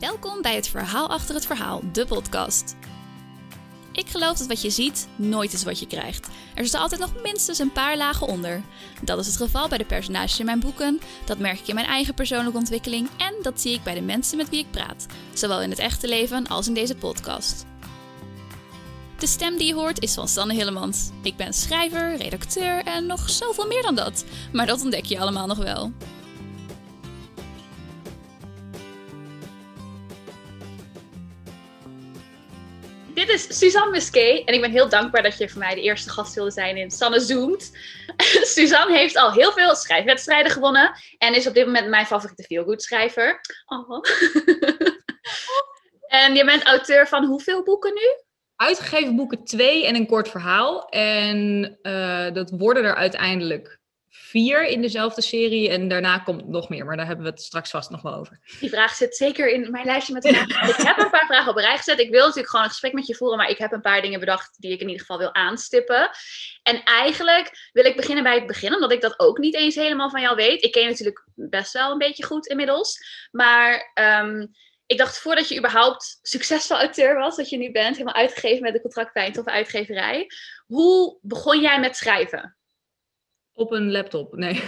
Welkom bij het Verhaal achter het verhaal, de podcast. Ik geloof dat wat je ziet nooit is wat je krijgt. Er zitten altijd nog minstens een paar lagen onder. Dat is het geval bij de personages in mijn boeken, dat merk ik in mijn eigen persoonlijke ontwikkeling en dat zie ik bij de mensen met wie ik praat, zowel in het echte leven als in deze podcast. De stem die je hoort is van Sanne Hillemans. Ik ben schrijver, redacteur en nog zoveel meer dan dat, maar dat ontdek je allemaal nog wel. Dit is Suzanne Musquet en ik ben heel dankbaar dat je voor mij de eerste gast wilde zijn in Sanne Zoomt. Suzanne heeft al heel veel schrijfwedstrijden gewonnen en is op dit moment mijn favoriete feelgood schrijver. Oh. en je bent auteur van hoeveel boeken nu? Uitgegeven boeken twee en een kort verhaal. En uh, dat worden er uiteindelijk vier in dezelfde serie. En daarna komt nog meer, maar daar hebben we het straks vast nog wel over. Die vraag zit zeker in mijn lijstje met vragen. ik heb een paar vragen op een rij gezet. Ik wil natuurlijk gewoon een gesprek met je voeren, maar ik heb een paar dingen bedacht die ik in ieder geval wil aanstippen. En eigenlijk wil ik beginnen bij het begin, omdat ik dat ook niet eens helemaal van jou weet. Ik ken je natuurlijk best wel een beetje goed inmiddels. Maar um, ik dacht voordat je überhaupt succesvol auteur was, dat je nu bent, helemaal uitgegeven met de contractpijn of uitgeverij. Hoe begon jij met schrijven? Op een laptop, nee.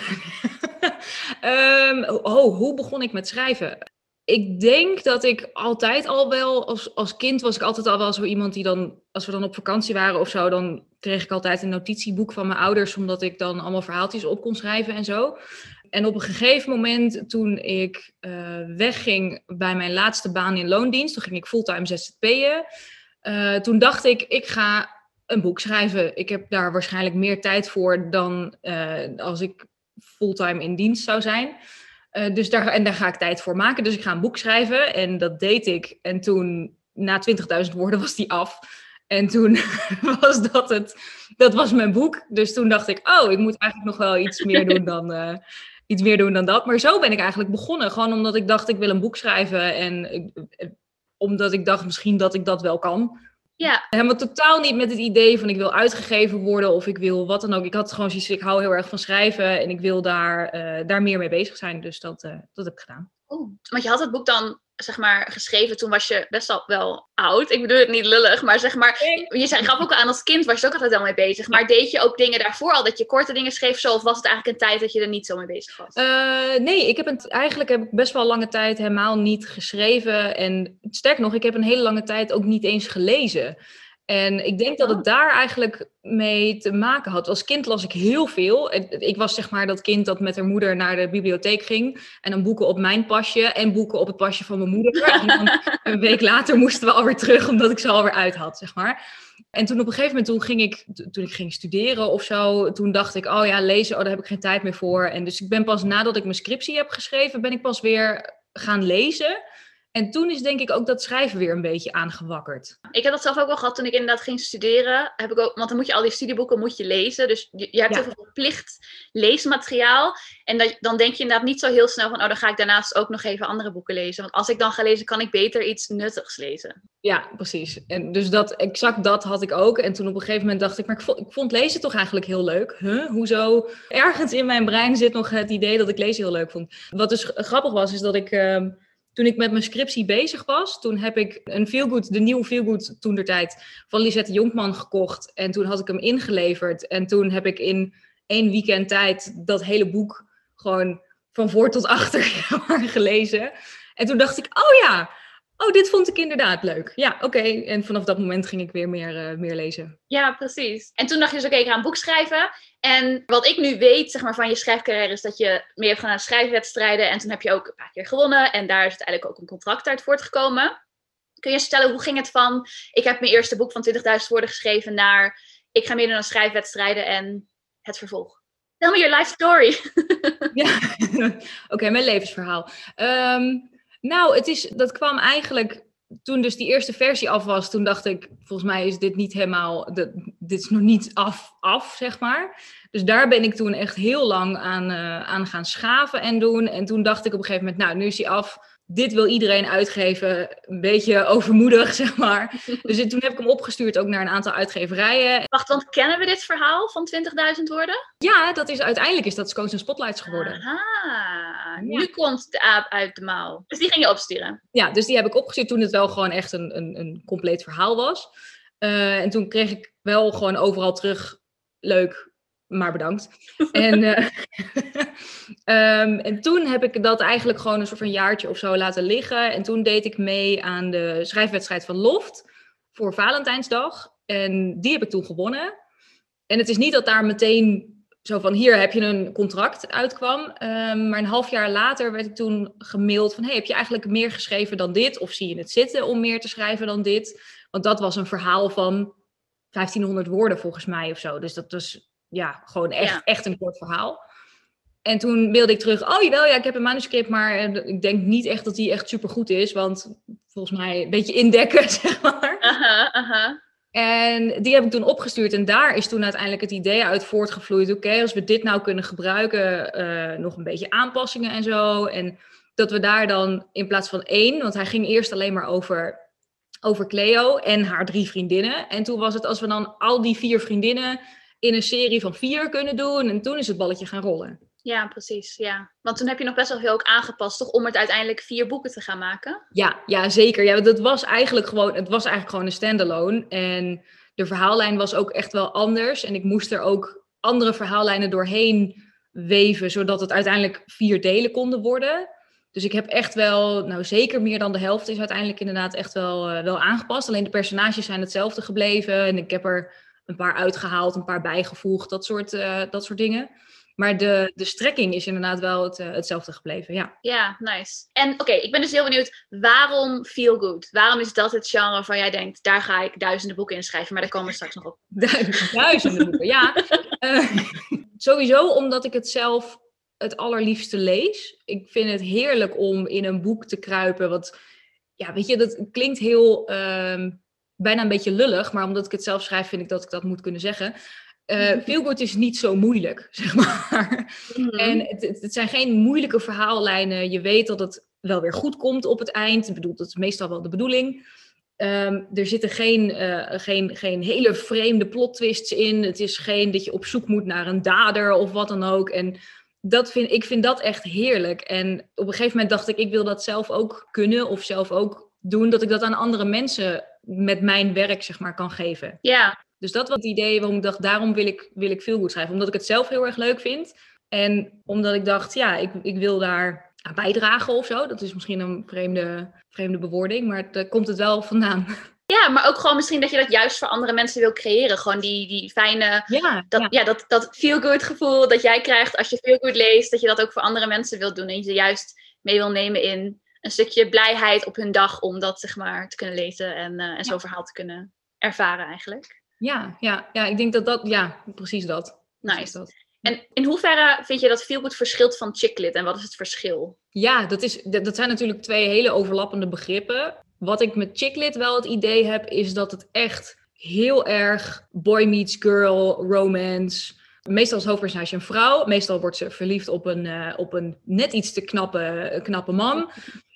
um, oh, hoe begon ik met schrijven? Ik denk dat ik altijd al wel, als, als kind was ik altijd al wel zo iemand die dan, als we dan op vakantie waren of zo, dan kreeg ik altijd een notitieboek van mijn ouders, omdat ik dan allemaal verhaaltjes op kon schrijven en zo. En op een gegeven moment, toen ik uh, wegging bij mijn laatste baan in loondienst, toen ging ik fulltime ZZP'en. Uh, toen dacht ik, ik ga een boek schrijven. Ik heb daar waarschijnlijk meer tijd voor dan uh, als ik fulltime in dienst zou zijn. Uh, dus daar, en daar ga ik tijd voor maken. Dus ik ga een boek schrijven en dat deed ik. En toen, na 20.000 woorden, was die af. En toen was dat het. Dat was mijn boek. Dus toen dacht ik, oh, ik moet eigenlijk nog wel iets meer doen dan, uh, iets meer doen dan dat. Maar zo ben ik eigenlijk begonnen. Gewoon omdat ik dacht, ik wil een boek schrijven. En omdat ik dacht misschien dat ik dat wel kan. Ja. Helemaal totaal niet met het idee van ik wil uitgegeven worden of ik wil wat dan ook. Ik had gewoon zoiets, ik hou heel erg van schrijven en ik wil daar, uh, daar meer mee bezig zijn. Dus dat, uh, dat heb ik gedaan. Oeh, want je had het boek dan zeg maar geschreven, toen was je best al wel oud. Ik bedoel het niet lullig, maar zeg maar, je zei, gaf ook aan als kind was je ook altijd al mee bezig. Maar deed je ook dingen daarvoor al, dat je korte dingen schreef zo? Of was het eigenlijk een tijd dat je er niet zo mee bezig was? Uh, nee, ik heb het, eigenlijk heb ik best wel lange tijd helemaal niet geschreven. En sterk nog, ik heb een hele lange tijd ook niet eens gelezen. En ik denk dat het daar eigenlijk mee te maken had. Als kind las ik heel veel. Ik was zeg maar dat kind dat met haar moeder naar de bibliotheek ging. En dan boeken op mijn pasje en boeken op het pasje van mijn moeder. En dan een week later moesten we alweer terug, omdat ik ze alweer uit had, zeg maar. En toen op een gegeven moment, toen ging ik, toen ik ging studeren of zo, toen dacht ik, oh ja, lezen, oh, daar heb ik geen tijd meer voor. En dus ik ben pas nadat ik mijn scriptie heb geschreven, ben ik pas weer gaan lezen. En toen is denk ik ook dat schrijven weer een beetje aangewakkerd. Ik heb dat zelf ook wel gehad toen ik inderdaad ging studeren. Heb ik ook, want dan moet je al die studieboeken moet je lezen. Dus je, je hebt ja. heel veel verplicht leesmateriaal. En dat, dan denk je inderdaad niet zo heel snel van... oh, dan ga ik daarnaast ook nog even andere boeken lezen. Want als ik dan ga lezen, kan ik beter iets nuttigs lezen. Ja, precies. En dus dat, exact dat had ik ook. En toen op een gegeven moment dacht ik... maar ik vond, ik vond lezen toch eigenlijk heel leuk. Huh? Hoezo? Ergens in mijn brein zit nog het idee dat ik lezen heel leuk vond. Wat dus grappig was, is dat ik... Uh, toen ik met mijn scriptie bezig was, toen heb ik een Feelgood, de nieuwe Feelgood toen tijd, van Lisette Jonkman gekocht. En toen had ik hem ingeleverd. En toen heb ik in één weekend tijd dat hele boek gewoon van voor tot achter gelezen. En toen dacht ik, oh ja, oh, dit vond ik inderdaad leuk. Ja, oké. Okay. En vanaf dat moment ging ik weer meer, uh, meer lezen. Ja, precies. En toen dacht je dus, oké, okay, ik ga een boek schrijven. En wat ik nu weet, zeg maar, van je schrijfcarrière, is dat je meer hebt gedaan aan schrijfwedstrijden. En toen heb je ook een paar keer gewonnen. En daar is uiteindelijk ook een contract uit voortgekomen. Kun je eens vertellen, hoe ging het van, ik heb mijn eerste boek van 20.000 woorden geschreven, naar ik ga meedoen aan schrijfwedstrijden en het vervolg? Tell me your life story. ja, oké, okay, mijn levensverhaal. Um, nou, het is, dat kwam eigenlijk toen dus die eerste versie af was. Toen dacht ik, volgens mij is dit niet helemaal, dit is nog niet af, af zeg maar. Dus daar ben ik toen echt heel lang aan, uh, aan gaan schaven en doen. En toen dacht ik op een gegeven moment, nou, nu is hij af. Dit wil iedereen uitgeven. Een beetje overmoedig, zeg maar. dus toen heb ik hem opgestuurd ook naar een aantal uitgeverijen. Wacht, want kennen we dit verhaal van 20.000 woorden? Ja, dat is, uiteindelijk is dat Scones en Spotlights geworden. Aha, nu komt de aap uit de mouw. Dus die ging je opsturen? Ja, dus die heb ik opgestuurd toen het wel gewoon echt een, een, een compleet verhaal was. Uh, en toen kreeg ik wel gewoon overal terug, leuk, maar bedankt. en, uh, um, en toen heb ik dat eigenlijk gewoon een soort van jaartje of zo laten liggen. En toen deed ik mee aan de schrijfwedstrijd van Loft voor Valentijnsdag. En die heb ik toen gewonnen. En het is niet dat daar meteen zo van hier heb je een contract uitkwam. Um, maar een half jaar later werd ik toen gemaild van hey, heb je eigenlijk meer geschreven dan dit? Of zie je het zitten om meer te schrijven dan dit? Want dat was een verhaal van 1500 woorden volgens mij of zo. Dus dat was ja, gewoon echt, echt een kort verhaal. En toen mailde ik terug, oh jawel, ja, ik heb een manuscript, maar eh, ik denk niet echt dat die echt super goed is. Want volgens mij een beetje indekken, zeg maar. Aha, aha. En die heb ik toen opgestuurd en daar is toen uiteindelijk het idee uit voortgevloeid. Oké, als we dit nou kunnen gebruiken, uh, nog een beetje aanpassingen en zo. En dat we daar dan in plaats van één, want hij ging eerst alleen maar over over Cleo en haar drie vriendinnen. En toen was het als we dan al die vier vriendinnen in een serie van vier kunnen doen. En toen is het balletje gaan rollen. Ja, precies. Ja. Want toen heb je nog best wel veel ook aangepast, toch? Om het uiteindelijk vier boeken te gaan maken. Ja, ja zeker. Ja, dat was eigenlijk gewoon, het was eigenlijk gewoon een standalone. En de verhaallijn was ook echt wel anders. En ik moest er ook andere verhaallijnen doorheen weven, zodat het uiteindelijk vier delen konden worden. Dus ik heb echt wel, nou zeker meer dan de helft is uiteindelijk inderdaad echt wel, uh, wel aangepast. Alleen de personages zijn hetzelfde gebleven. En ik heb er een paar uitgehaald, een paar bijgevoegd, dat soort, uh, dat soort dingen. Maar de, de strekking is inderdaad wel het, uh, hetzelfde gebleven, ja. Ja, nice. En oké, ik ben dus heel benieuwd, waarom Feel Good? Waarom is dat het genre waarvan jij denkt, daar ga ik duizenden boeken in schrijven, maar daar komen we straks nog op. Duizenden boeken, ja. sowieso omdat ik het zelf het allerliefste lees. Ik vind het heerlijk om in een boek te kruipen. Wat, ja, weet je, dat klinkt heel uh, bijna een beetje lullig, maar omdat ik het zelf schrijf, vind ik dat ik dat moet kunnen zeggen. Uh, Feelgood is niet zo moeilijk, zeg maar. Mm -hmm. En het, het, zijn geen moeilijke verhaallijnen. Je weet dat het wel weer goed komt op het eind. Ik bedoel, dat is meestal wel de bedoeling. Um, er zitten geen, uh, geen, geen hele vreemde plot twists in. Het is geen dat je op zoek moet naar een dader of wat dan ook. En dat vind, ik vind dat echt heerlijk. En op een gegeven moment dacht ik, ik wil dat zelf ook kunnen of zelf ook doen. Dat ik dat aan andere mensen met mijn werk, zeg maar, kan geven. Ja. Dus dat was het idee waarom ik dacht, daarom wil ik, wil ik veel goed schrijven. Omdat ik het zelf heel erg leuk vind. En omdat ik dacht, ja, ik, ik wil daar aan bijdragen of zo. Dat is misschien een vreemde, vreemde bewoording, maar daar komt het wel vandaan. Ja, maar ook gewoon misschien dat je dat juist voor andere mensen wil creëren. Gewoon die, die fijne, ja, dat, ja. ja dat, dat feel-good gevoel dat jij krijgt als je feel-good leest. Dat je dat ook voor andere mensen wilt doen. En je ze juist mee wil nemen in een stukje blijheid op hun dag om dat zeg maar te kunnen lezen en, uh, en ja. zo'n verhaal te kunnen ervaren eigenlijk. Ja, ja, ja, ik denk dat dat, ja, precies dat. Nice. Precies dat. En in hoeverre vind je dat feelgood verschilt van chicklit en wat is het verschil? Ja, dat, is, dat zijn natuurlijk twee hele overlappende begrippen. Wat ik met chicklit wel het idee heb, is dat het echt heel erg boy meets girl, romance. Meestal is hoofdpersonage een vrouw. Meestal wordt ze verliefd op een, uh, op een net iets te knappe, knappe man.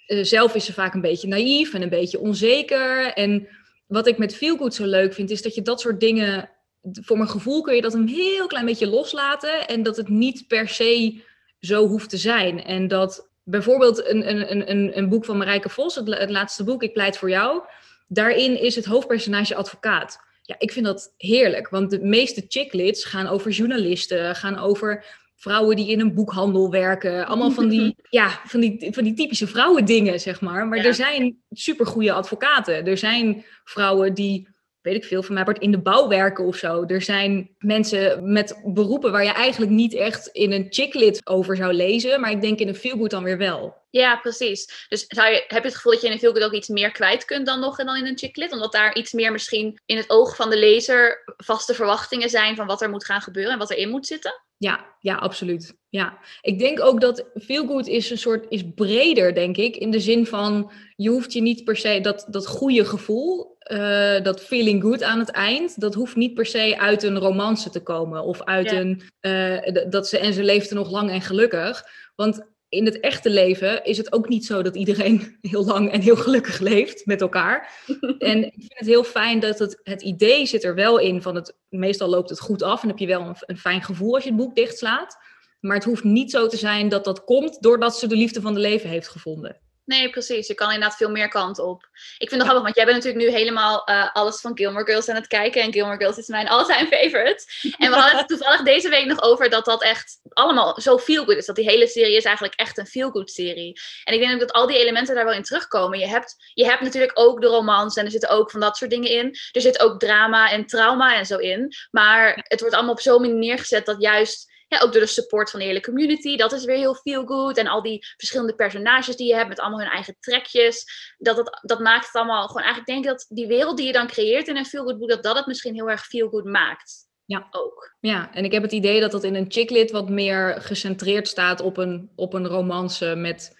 Uh, zelf is ze vaak een beetje naïef en een beetje onzeker. En wat ik met Feelgood zo leuk vind, is dat je dat soort dingen... Voor mijn gevoel kun je dat een heel klein beetje loslaten. En dat het niet per se zo hoeft te zijn. En dat bijvoorbeeld een, een, een, een boek van Marijke Vos, het, het laatste boek, Ik pleit voor jou. Daarin is het hoofdpersonage advocaat. Ja, ik vind dat heerlijk, want de meeste chicklits gaan over journalisten, gaan over vrouwen die in een boekhandel werken. Allemaal van die, ja, van die, van die typische vrouwendingen, zeg maar. Maar ja. er zijn supergoeie advocaten. Er zijn vrouwen die weet ik veel, van mij wordt in de bouw werken of zo. Er zijn mensen met beroepen waar je eigenlijk niet echt in een chicklit over zou lezen, maar ik denk in een feelgood dan weer wel. Ja, precies. Dus zou je, heb je het gevoel dat je in een feelgood ook iets meer kwijt kunt dan nog dan in een chicklit? Omdat daar iets meer misschien in het oog van de lezer vaste verwachtingen zijn van wat er moet gaan gebeuren en wat erin moet zitten? Ja, ja, absoluut. Ja, ik denk ook dat feelgood is een soort is breder, denk ik, in de zin van je hoeft je niet per se dat dat goede gevoel eh, dat feeling good aan het eind, dat hoeft niet per se uit een romance te komen. Of uit een, uh, dat ze en ze leefde nog lang en gelukkig. Want in het echte leven is het ook niet zo dat iedereen heel lang en heel gelukkig leeft met elkaar. en ik vind het heel fijn dat het, het idee zit er wel in van het, meestal loopt het goed af en heb je wel een, een fijn gevoel als je het boek dichtslaat. Maar het hoeft niet zo te zijn dat dat komt doordat ze de liefde van de leven heeft gevonden. Nee, precies. Je kan inderdaad veel meer kant op. Ik vind het grappig, want jij bent natuurlijk nu helemaal uh, alles van Gilmore Girls aan het kijken. En Gilmore Girls is mijn all-time favorite. En we hadden het toevallig deze week nog over dat dat echt allemaal zo feel-good is. Dat die hele serie is eigenlijk echt een feel-good serie. En ik denk ook dat al die elementen daar wel in terugkomen. Je hebt, je hebt natuurlijk ook de romance en er zitten ook van dat soort dingen in. Er zit ook drama en trauma en zo in. Maar het wordt allemaal op zo'n manier neergezet dat juist ja, ook door de support van de hele community. Dat is weer heel feel good. En al die verschillende personages die je hebt met allemaal hun eigen trekjes. Dat, het, dat maakt het allemaal gewoon. Eigenlijk denk ik dat die wereld die je dan creëert in een feel good boek, dat dat het misschien heel erg feel good maakt. Ja. Ook. Ja, en ik heb het idee dat dat in een chicklit wat meer gecentreerd staat op een, op een romance met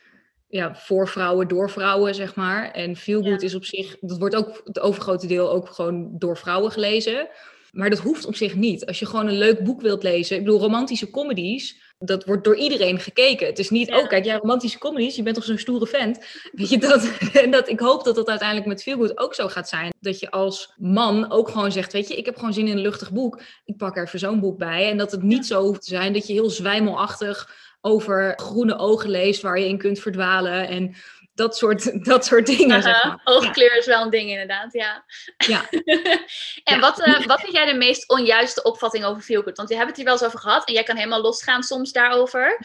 ja, voor vrouwen, door vrouwen, zeg maar. En feel good is op zich, dat wordt ook het overgrote deel ook gewoon door vrouwen gelezen. Maar dat hoeft op zich niet. Als je gewoon een leuk boek wilt lezen. Ik bedoel, romantische comedies, dat wordt door iedereen gekeken. Het is niet, oh kijk, ja, romantische comedies, je bent toch zo'n stoere vent. Weet je dat? En dat, ik hoop dat dat uiteindelijk met Feelgood ook zo gaat zijn. Dat je als man ook gewoon zegt, weet je, ik heb gewoon zin in een luchtig boek. Ik pak er even zo'n boek bij. En dat het niet zo hoeft te zijn dat je heel zwijmelachtig over groene ogen leest waar je in kunt verdwalen. En dat soort, dat soort dingen. zeg maar. Oogkleur is wel een ding, inderdaad. Ja. ja. en Wat, uh, wat vind jij de meest onjuiste opvatting over feelgood? Want we hebben het hier wel eens over gehad en jij kan helemaal losgaan soms daarover.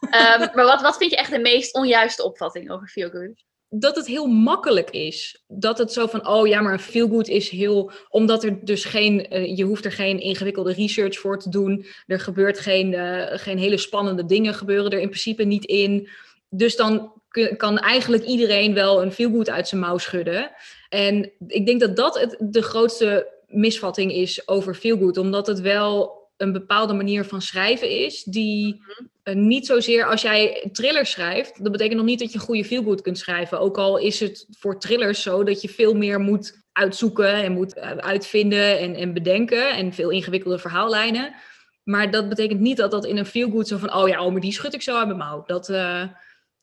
um, maar wat, wat vind je echt de meest onjuiste opvatting over feelgood? dat het heel makkelijk is. Dat het zo van, oh ja, maar een feelgood is heel... Omdat er dus geen... Uh, je hoeft er geen ingewikkelde research voor te doen. Er gebeurt geen, uh, geen hele spannende dingen gebeuren er in principe niet in. Dus dan kan eigenlijk iedereen wel een feelgood uit zijn mouw schudden. En ik denk dat dat het, de grootste misvatting is over feelgood. Omdat het wel een bepaalde manier van schrijven is die mhm. eh, niet zozeer als jij thrillers schrijft, dat betekent nog niet dat je een goede feelgood kunt schrijven. Ook al is het voor thrillers zo dat je veel meer moet uitzoeken en moet eh, uitvinden en, en bedenken en veel ingewikkelde verhaallijnen. Maar dat betekent niet dat dat in een feelgood zo van, oh ja, oh, maar die schud ik zo uit mijn mouw. Dat, uh,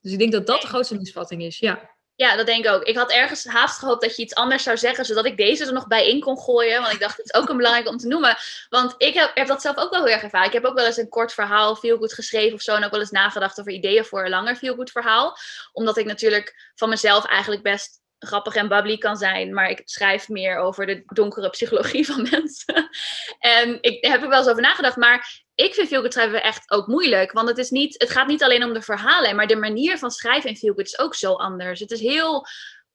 dus ik denk dat dat de grootste misvatting is, ja. Ja, dat denk ik ook. Ik had ergens haast gehoopt dat je iets anders zou zeggen, zodat ik deze er nog bij in kon gooien. Want ik dacht, het is ook een belangrijk om te noemen. Want ik heb, heb, dat zelf ook wel heel erg ervaren. Ik heb ook wel eens een kort verhaal, veel goed geschreven of zo. En ook wel eens nagedacht over ideeën voor een langer veel goed verhaal. Omdat ik natuurlijk van mezelf eigenlijk best grappig en bubbly kan zijn, maar ik schrijf meer over de donkere psychologie van mensen. en ik heb er wel eens over nagedacht, maar ik vind Feelgood schrijven echt ook moeilijk. Want het, is niet, het gaat niet alleen om de verhalen, maar de manier van schrijven in Feelgood is ook zo anders. Het is heel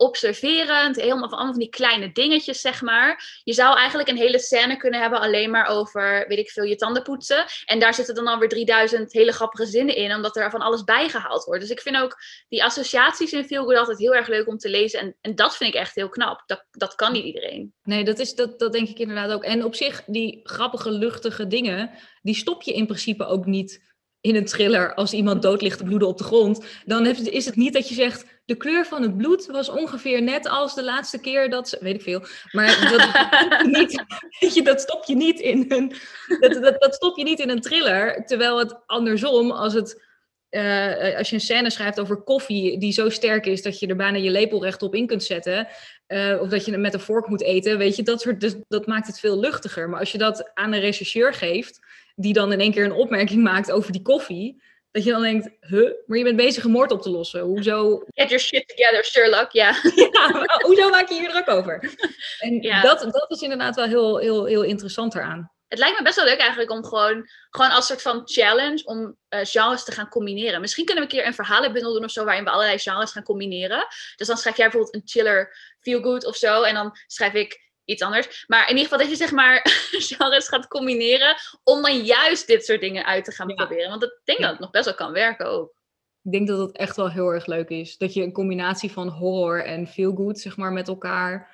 observerend, helemaal van allemaal van die kleine dingetjes, zeg maar. Je zou eigenlijk een hele scène kunnen hebben alleen maar over, weet ik veel, je tanden poetsen. En daar zitten dan alweer 3000 hele grappige zinnen in, omdat er van alles bijgehaald wordt. Dus ik vind ook die associaties in Feelgood altijd heel erg leuk om te lezen. En, en dat vind ik echt heel knap. Dat, dat kan niet iedereen. Nee, dat, is, dat, dat denk ik inderdaad ook. En op zich, die grappige, luchtige dingen, die stop je in principe ook niet in een thriller als iemand dood ligt te bloeden op de grond. Dan is het niet dat je zegt, de kleur van het bloed was ongeveer net als de laatste keer dat weet ik veel, maar dat, niet, weet je, dat stop je niet in een, dat, dat, dat stop je niet in een thriller, terwijl het andersom, als het uh, als je een scène schrijft over koffie die zo sterk is dat je er bijna je lepel rechtop in kunt zetten, uh, of dat je het met een vork moet eten, weet je, dat, soort, dus, dat maakt het veel luchtiger. Maar als je dat aan een rechercheur geeft, die dan in één keer een opmerking maakt over die koffie, dat je dan denkt, huh, maar je bent bezig een moord op te lossen. Hoezo? Get your shit together, Sherlock, ja. ja hoezo maak je hier druk over? En dat, dat is inderdaad wel heel, heel, heel interessant eraan. Het lijkt me best wel leuk eigenlijk om gewoon, gewoon als soort van challenge om uh, genres te gaan combineren. Misschien kunnen we een keer een verhalenbundel doen of zo, waarin we allerlei genres gaan combineren. Dus dan schrijf jij bijvoorbeeld een chiller feel good of zo. En dan schrijf ik iets anders. Maar in ieder geval dat je zeg maar genres gaat combineren om dan juist dit soort dingen uit te gaan proberen. Want ik denk dat het nog best wel kan werken ook. Ik denk dat het echt wel heel erg leuk is. Dat je een combinatie van horror en feel good zeg maar met elkaar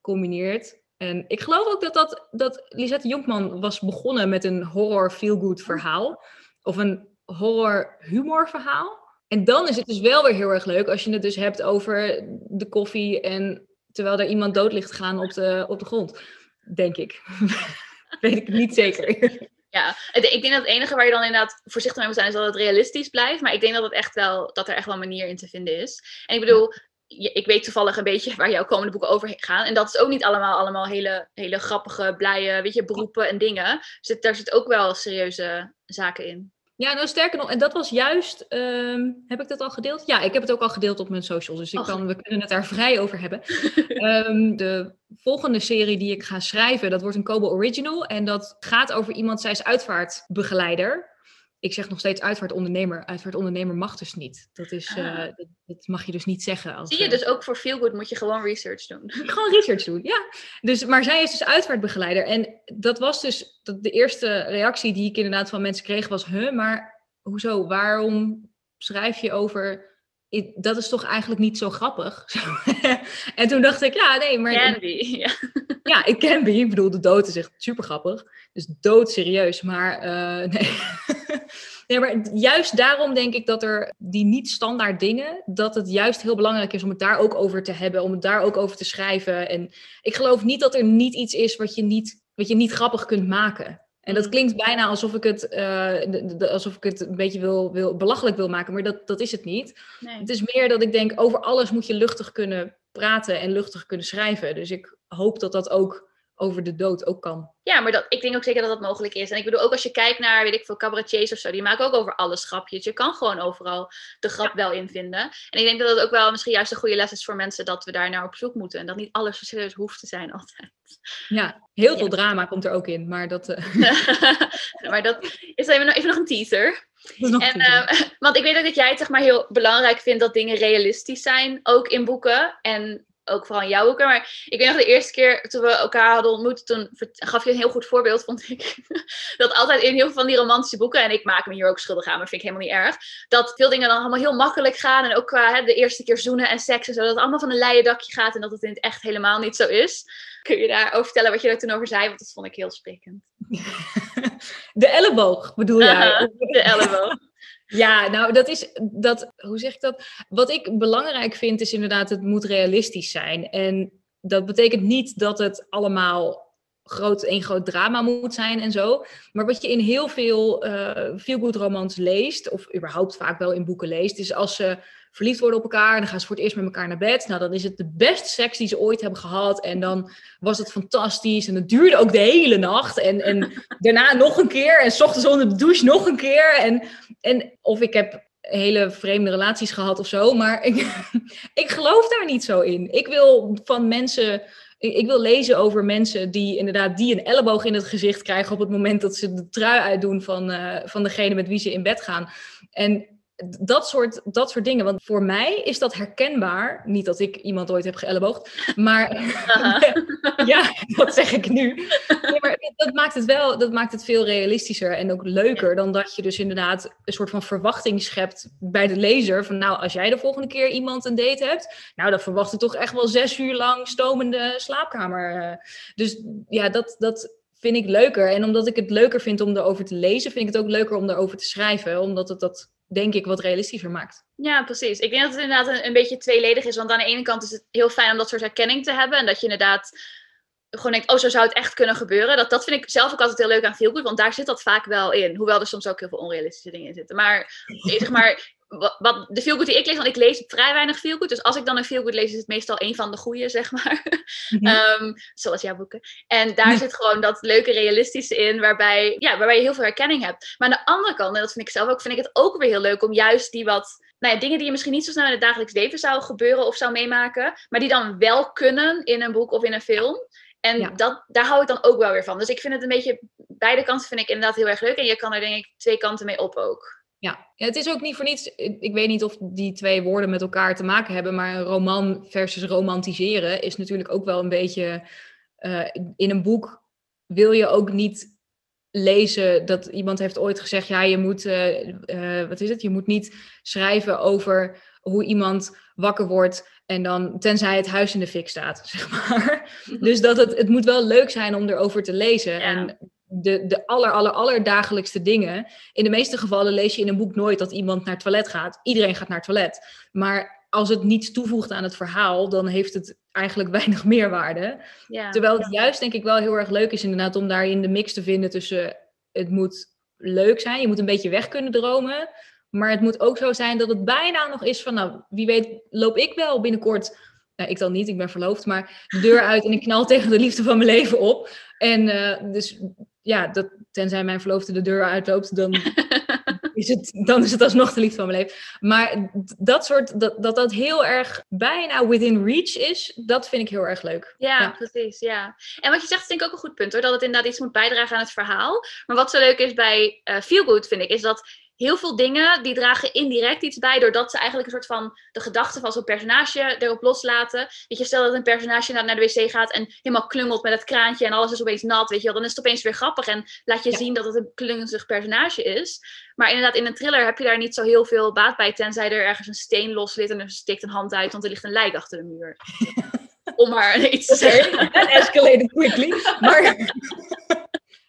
combineert. En ik geloof ook dat, dat, dat Lisette Jonkman was begonnen met een horror feel good verhaal. Of een horror humor verhaal. En dan is het dus wel weer heel erg leuk als je het dus hebt over de koffie en terwijl er iemand dood ligt gaan op de, op de grond. Denk ik. Weet ik niet zeker. Ja, ik denk dat het enige waar je dan inderdaad voorzichtig mee moet zijn, is dat het realistisch blijft. Maar ik denk dat, het echt wel, dat er echt wel een manier in te vinden is. En ik bedoel, ik weet toevallig een beetje waar jouw komende boeken over gaan. En dat is ook niet allemaal, allemaal hele, hele grappige, blije weet je, beroepen en dingen. Dus daar zit ook wel serieuze zaken in. Ja, nou sterker nog, en dat was juist, ehm, heb ik dat al gedeeld? Ja, ik heb het ook al gedeeld op mijn socials, dus ik kan, we kunnen het daar vrij over hebben. Ehm, de volgende serie die ik ga schrijven, dat wordt een Kobo Original en dat gaat over iemand, zij is uitvaartbegeleider ik zeg nog steeds uitvaartondernemer. Uitvaartondernemer mag dus niet. Dat, is, ah. eh, dat, mag je dus niet zeggen. Als, Zie je, dus ook voor Feelgood moet je gewoon research doen. Gewoon research doen, ja. Dus, maar zij is dus uitvaartbegeleider. En dat was dus de eerste reactie die ik inderdaad van mensen kreeg was... Huh, maar hoezo? Waarom schrijf je over... Dat is toch eigenlijk niet zo grappig? en toen dacht ik, ja, nee, maar... Can be, ja. ja, ik can be. Ik bedoel, de dood is echt super grappig. Dus dood serieus, maar uh, nee. nee, maar juist daarom denk ik dat er die niet standaard dingen, dat het juist heel belangrijk is om het daar ook over te hebben, om het daar ook over te schrijven. En ik geloof niet dat er niet iets is wat je niet, wat je niet grappig kunt maken. En dat klinkt bijna alsof ik het, uh, alsof ik het een beetje wil, wil, belachelijk wil maken, maar dat, dat is het niet. Nee. Het is meer dat ik denk, over alles moet je luchtig kunnen praten en luchtig kunnen schrijven. Dus ik hoop dat dat ook over de dood ook kan. Ja, maar dat, ik denk ook zeker dat dat mogelijk is. En ik bedoel, ook als je kijkt naar, weet ik veel, cabaretiers of zo, die maken ook over alles grapjes. Je kan gewoon overal de grap wel in vinden. En ik denk dat het ook wel misschien juist een goede les is voor mensen dat we daar naar op zoek moeten. En dat niet alles serieus hoeft te zijn altijd. Ja, heel veel drama komt er ook in, maar dat... Uh... maar dat is even nog, even nog een teaser. En, uh, want ik weet ook dat jij het zeg maar heel belangrijk vindt dat dingen realistisch zijn, ook in boeken. En ook vooral in jouw boeken. Maar ik weet nog de eerste keer toen we elkaar hadden ontmoet, toen gaf je een heel goed voorbeeld, vond ik. dat altijd in heel veel van die romantische boeken, en ik maak me hier ook schuldig aan, maar vind ik helemaal niet erg. Dat veel dingen dan allemaal heel makkelijk gaan. En ook qua hè, de eerste keer zoenen en seks en zo. Dat het allemaal van een leien dakje gaat en dat het in het echt helemaal niet zo is. Kun je daarover vertellen wat je er toen over zei? Want dat vond ik heel sprekend. De elleboog bedoel jij? de elleboog. Ja, nou, dat is dat, hoe zeg ik dat? Wat ik belangrijk vind, is inderdaad, het moet realistisch zijn. En dat betekent niet dat het allemaal groot, een groot drama moet zijn en zo. Maar wat je in heel veel uh, feel-good romans leest, of überhaupt vaak wel in boeken leest, is als ze verliefd worden op elkaar. Dan gaan ze voor het eerst met elkaar naar bed. Nou, dan is het de beste seks die ze ooit hebben gehad. En dan was het fantastisch. En het duurde ook de hele nacht. En, en daarna nog een keer. En s ochtends onder de douche nog een keer. En, en of ik heb hele vreemde relaties gehad of zo. Maar ik, ik geloof daar niet zo in. Ik wil van mensen. Ik wil lezen over mensen die inderdaad die een elleboog in het gezicht krijgen op het moment dat ze de trui uitdoen van, uh, van degene met wie ze in bed gaan. En dat soort, dat soort dingen. Want voor mij is dat herkenbaar. Niet dat ik iemand ooit heb geëlleboogd. Maar ja, dat zeg ik nu. maar dat maakt het wel dat maakt het veel realistischer en ook leuker. Dan dat je dus inderdaad een soort van verwachting schept bij de lezer. Van nou, als jij de volgende keer iemand een date hebt. Nou, dan verwacht ik toch echt wel zes uur lang stomende slaapkamer. Dus ja, dat, dat vind ik leuker. En omdat ik het leuker vind om erover te lezen, vind ik het ook leuker om erover te schrijven. Omdat het dat denk ik, wat realistischer maakt. Ja, precies. Ik denk dat het inderdaad een, beetje tweeledig is. Want aan de ene kant is het heel fijn om dat soort herkenning te hebben. En dat je inderdaad gewoon denkt, oh, zo zou het echt kunnen gebeuren. Dat, dat vind ik zelf ook altijd heel leuk aan Feelgood. Want daar zit dat vaak wel in. Hoewel er soms ook heel veel onrealistische dingen in zitten. Maar, zeg maar wat, de feelgood die ik lees, want ik lees vrij weinig feelgood. Dus als ik dan een feelgood lees, is het meestal een van de goede, zeg maar. Mhm. Ehm, zoals jouw boeken. En daar zit gewoon dat leuke realistische in, waarbij, ja, waarbij je heel veel herkenning hebt. Maar aan de andere kant, en dat vind ik zelf ook, vind ik het ook weer heel leuk om juist die wat nou ja, dingen die je misschien niet zo snel in het dagelijks leven zou gebeuren of zou meemaken, maar die dan wel kunnen in een boek of in een film. En dat, daar hou ik dan ook wel weer van. Dus ik vind het een beetje, beide kanten vind ik inderdaad heel erg leuk. En je kan er denk ik twee kanten mee op ook. Ja. ja, het is ook niet voor niets. Ik weet niet of die twee woorden met elkaar te maken hebben, maar een roman versus romantiseren is natuurlijk ook wel een beetje. Uh, in een boek wil je ook niet lezen dat iemand heeft ooit gezegd: ja, je moet, uh, uh, wat is het? Je moet niet schrijven over hoe iemand wakker wordt en dan, tenzij het huis in de fik staat, zeg maar. Dus dat het, het moet wel leuk zijn om erover te lezen. Ja. En de, de aller, aller, aller dagelijkste dingen. In de meeste gevallen lees je in een boek nooit dat iemand naar het toilet gaat. Iedereen gaat naar het toilet. Maar als het niets toevoegt aan het verhaal, dan heeft het eigenlijk weinig meerwaarde. Ja. Terwijl het juist denk ik wel heel erg leuk is inderdaad om daarin de mix te vinden tussen het moet leuk zijn, je moet een beetje weg kunnen dromen, maar het moet ook zo zijn dat het bijna nog is van nou, wie weet loop ik wel binnenkort, nou ik dan niet, ik ben verloofd, maar de deur uit en ik knal tegen de liefde van mijn leven op. En eh, dus ja, dat, tenzij mijn verloofde de deur uitloopt, dan is het, dan is het alsnog de liefde van mijn leven. Maar dat soort, dat, dat dat heel erg bijna within reach is, dat vind ik heel erg leuk. Ja, Ja. precies. Ja. En wat je zegt is denk ik ook een goed punt hoor. Dat het inderdaad iets moet bijdragen aan het verhaal. Maar wat zo leuk is bij eh Feel Good, vind ik, is dat heel veel dingen die dragen indirect iets bij. Doordat ze eigenlijk een soort van de gedachte van zo'n personage erop loslaten. Weet je, stel dat een personage naar, naar de wc gaat en helemaal klungelt met het kraantje en alles is opeens nat. Weet je wel, dan is het opeens weer grappig en laat je Ja. zien dat het een klungelig personage is. Maar inderdaad, in een thriller heb je daar niet zo heel veel baat bij. Tenzij er ergens een steen los ligt en er steekt een hand uit, want er ligt een lijk achter de muur. Om maar iets te zeggen. that escalated quickly. Maar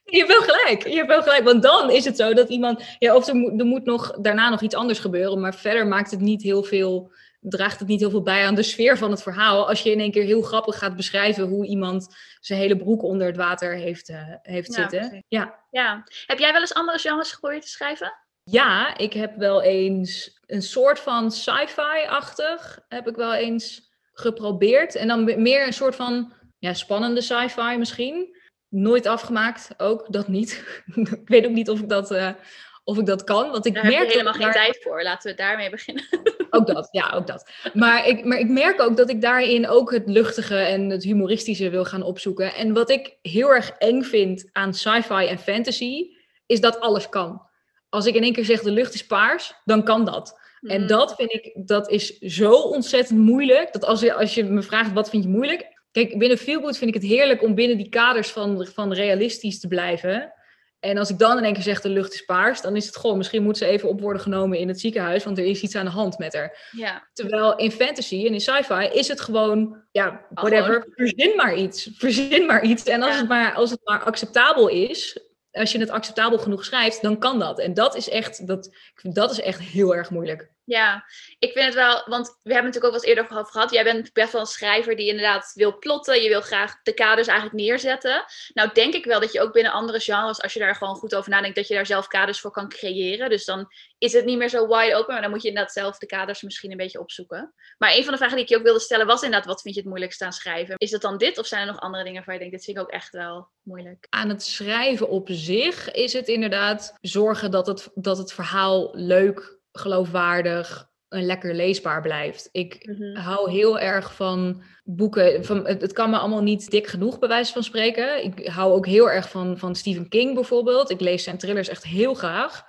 je hebt wel gelijk. Je hebt wel gelijk. Want dan is het zo dat iemand. Ja, of er moet, er moet nog, daarna nog iets anders gebeuren. Maar verder maakt het niet heel veel. Draagt het niet heel veel bij aan de sfeer van het verhaal. Als je in één keer heel grappig gaat beschrijven hoe iemand zijn hele broek onder het water heeft, eh, heeft Ja, zitten. precies. Ja. Ja. Heb jij wel eens andere genres geprobeerd te schrijven? ja, ik heb wel eens een soort van sci-fi-achtig. Heb ik wel eens geprobeerd. En dan me- meer een soort van ja, spannende sci-fi misschien. Nooit afgemaakt, ook dat niet. ik weet ook niet of ik dat, eh, of ik dat kan. Want ik Daar merk helemaal geen daar- tijd voor. Laten we daarmee beginnen. Ook dat, ja, ook dat. Maar ik, maar ik merk ook dat ik daarin ook het luchtige en het humoristische wil gaan opzoeken. En wat ik heel erg eng vind aan sci-fi en fantasy, is dat alles kan. Als ik in één keer zeg de lucht is paars, dan kan dat. En Mm. dat vind ik, dat is zo ontzettend moeilijk. Dat als je, als je me vraagt, wat vind je moeilijk? Kijk, binnen Feelgood vind ik het heerlijk om binnen die kaders van, van realistisch te blijven. En als ik dan in één keer zeg, de lucht is paars, dan is het gewoon, misschien moet ze even op worden genomen in het ziekenhuis, want er is iets aan de hand met haar. Ja. Terwijl in fantasy en in sci-fi is het gewoon, ja, whatever, verzin maar iets. Verzin maar iets. En als, Ja. het maar, als het maar acceptabel is, als je het acceptabel genoeg schrijft, dan kan dat. En dat is echt, dat, dat is echt heel erg moeilijk. Ja, ik vind het wel, want we hebben natuurlijk ook wel eens eerder over gehad. Jij bent best wel een schrijver die inderdaad wil plotten. Je wil graag de kaders eigenlijk neerzetten. Nou, denk ik wel dat je ook binnen andere genres, als je daar gewoon goed over nadenkt, dat je daar zelf kaders voor kan creëren. Dus dan is het niet meer zo wide open, maar dan moet je inderdaad zelf de kaders misschien een beetje opzoeken. Maar een van de vragen die ik je ook wilde stellen was inderdaad, wat vind je het moeilijkst aan schrijven? Is het dan dit of zijn er nog andere dingen waar je denkt, dit vind ik ook echt wel moeilijk? Aan het schrijven op zich is het inderdaad zorgen dat het, dat het verhaal leuk, geloofwaardig en lekker leesbaar blijft. Ik Mhm. hou heel erg van boeken. Van, het, het kan me allemaal niet dik genoeg, bij wijze van spreken. Ik hou ook heel erg van, van Stephen King bijvoorbeeld. Ik lees zijn thrillers echt heel graag.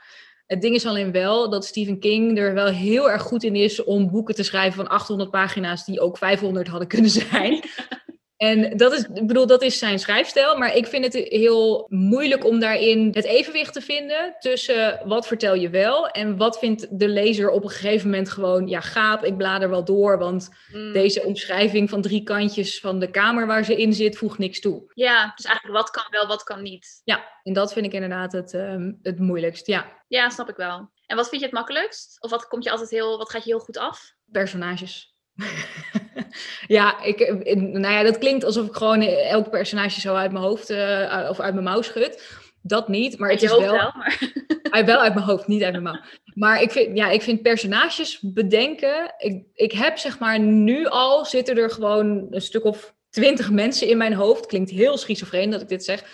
Het ding is alleen wel dat Stephen King er wel heel erg goed in is om boeken te schrijven van 800 pagina's die ook 500 hadden kunnen zijn. En dat is, ik bedoel, dat is zijn schrijfstijl. Maar ik vind het heel moeilijk om daarin het evenwicht te vinden tussen wat vertel je wel en wat vindt de lezer op een gegeven moment gewoon, ja, gaap, ik blader wel door, want Mm. deze omschrijving van drie kantjes van de kamer waar ze in zit voegt niks toe. Ja, dus eigenlijk wat kan wel, wat kan niet. Ja, en dat vind ik inderdaad het, ehm, het moeilijkst. Ja, Ja, snap ik wel. En wat vind je het makkelijkst? Of wat komt je altijd heel, wat gaat je heel goed af? personages. ja, ik, nou ja, dat klinkt alsof ik gewoon elk personage zo uit mijn hoofd eh, of uit mijn mouw schud. Dat niet, maar Uit het is wel, wel, maar... wel uit mijn hoofd, niet uit mijn mouw. Maar ik vind, ja, ik vind personages bedenken. Ik, ik heb zeg maar nu al zitten er gewoon een stuk of twintig mensen in mijn hoofd. Klinkt heel schizofreen dat ik dit zeg.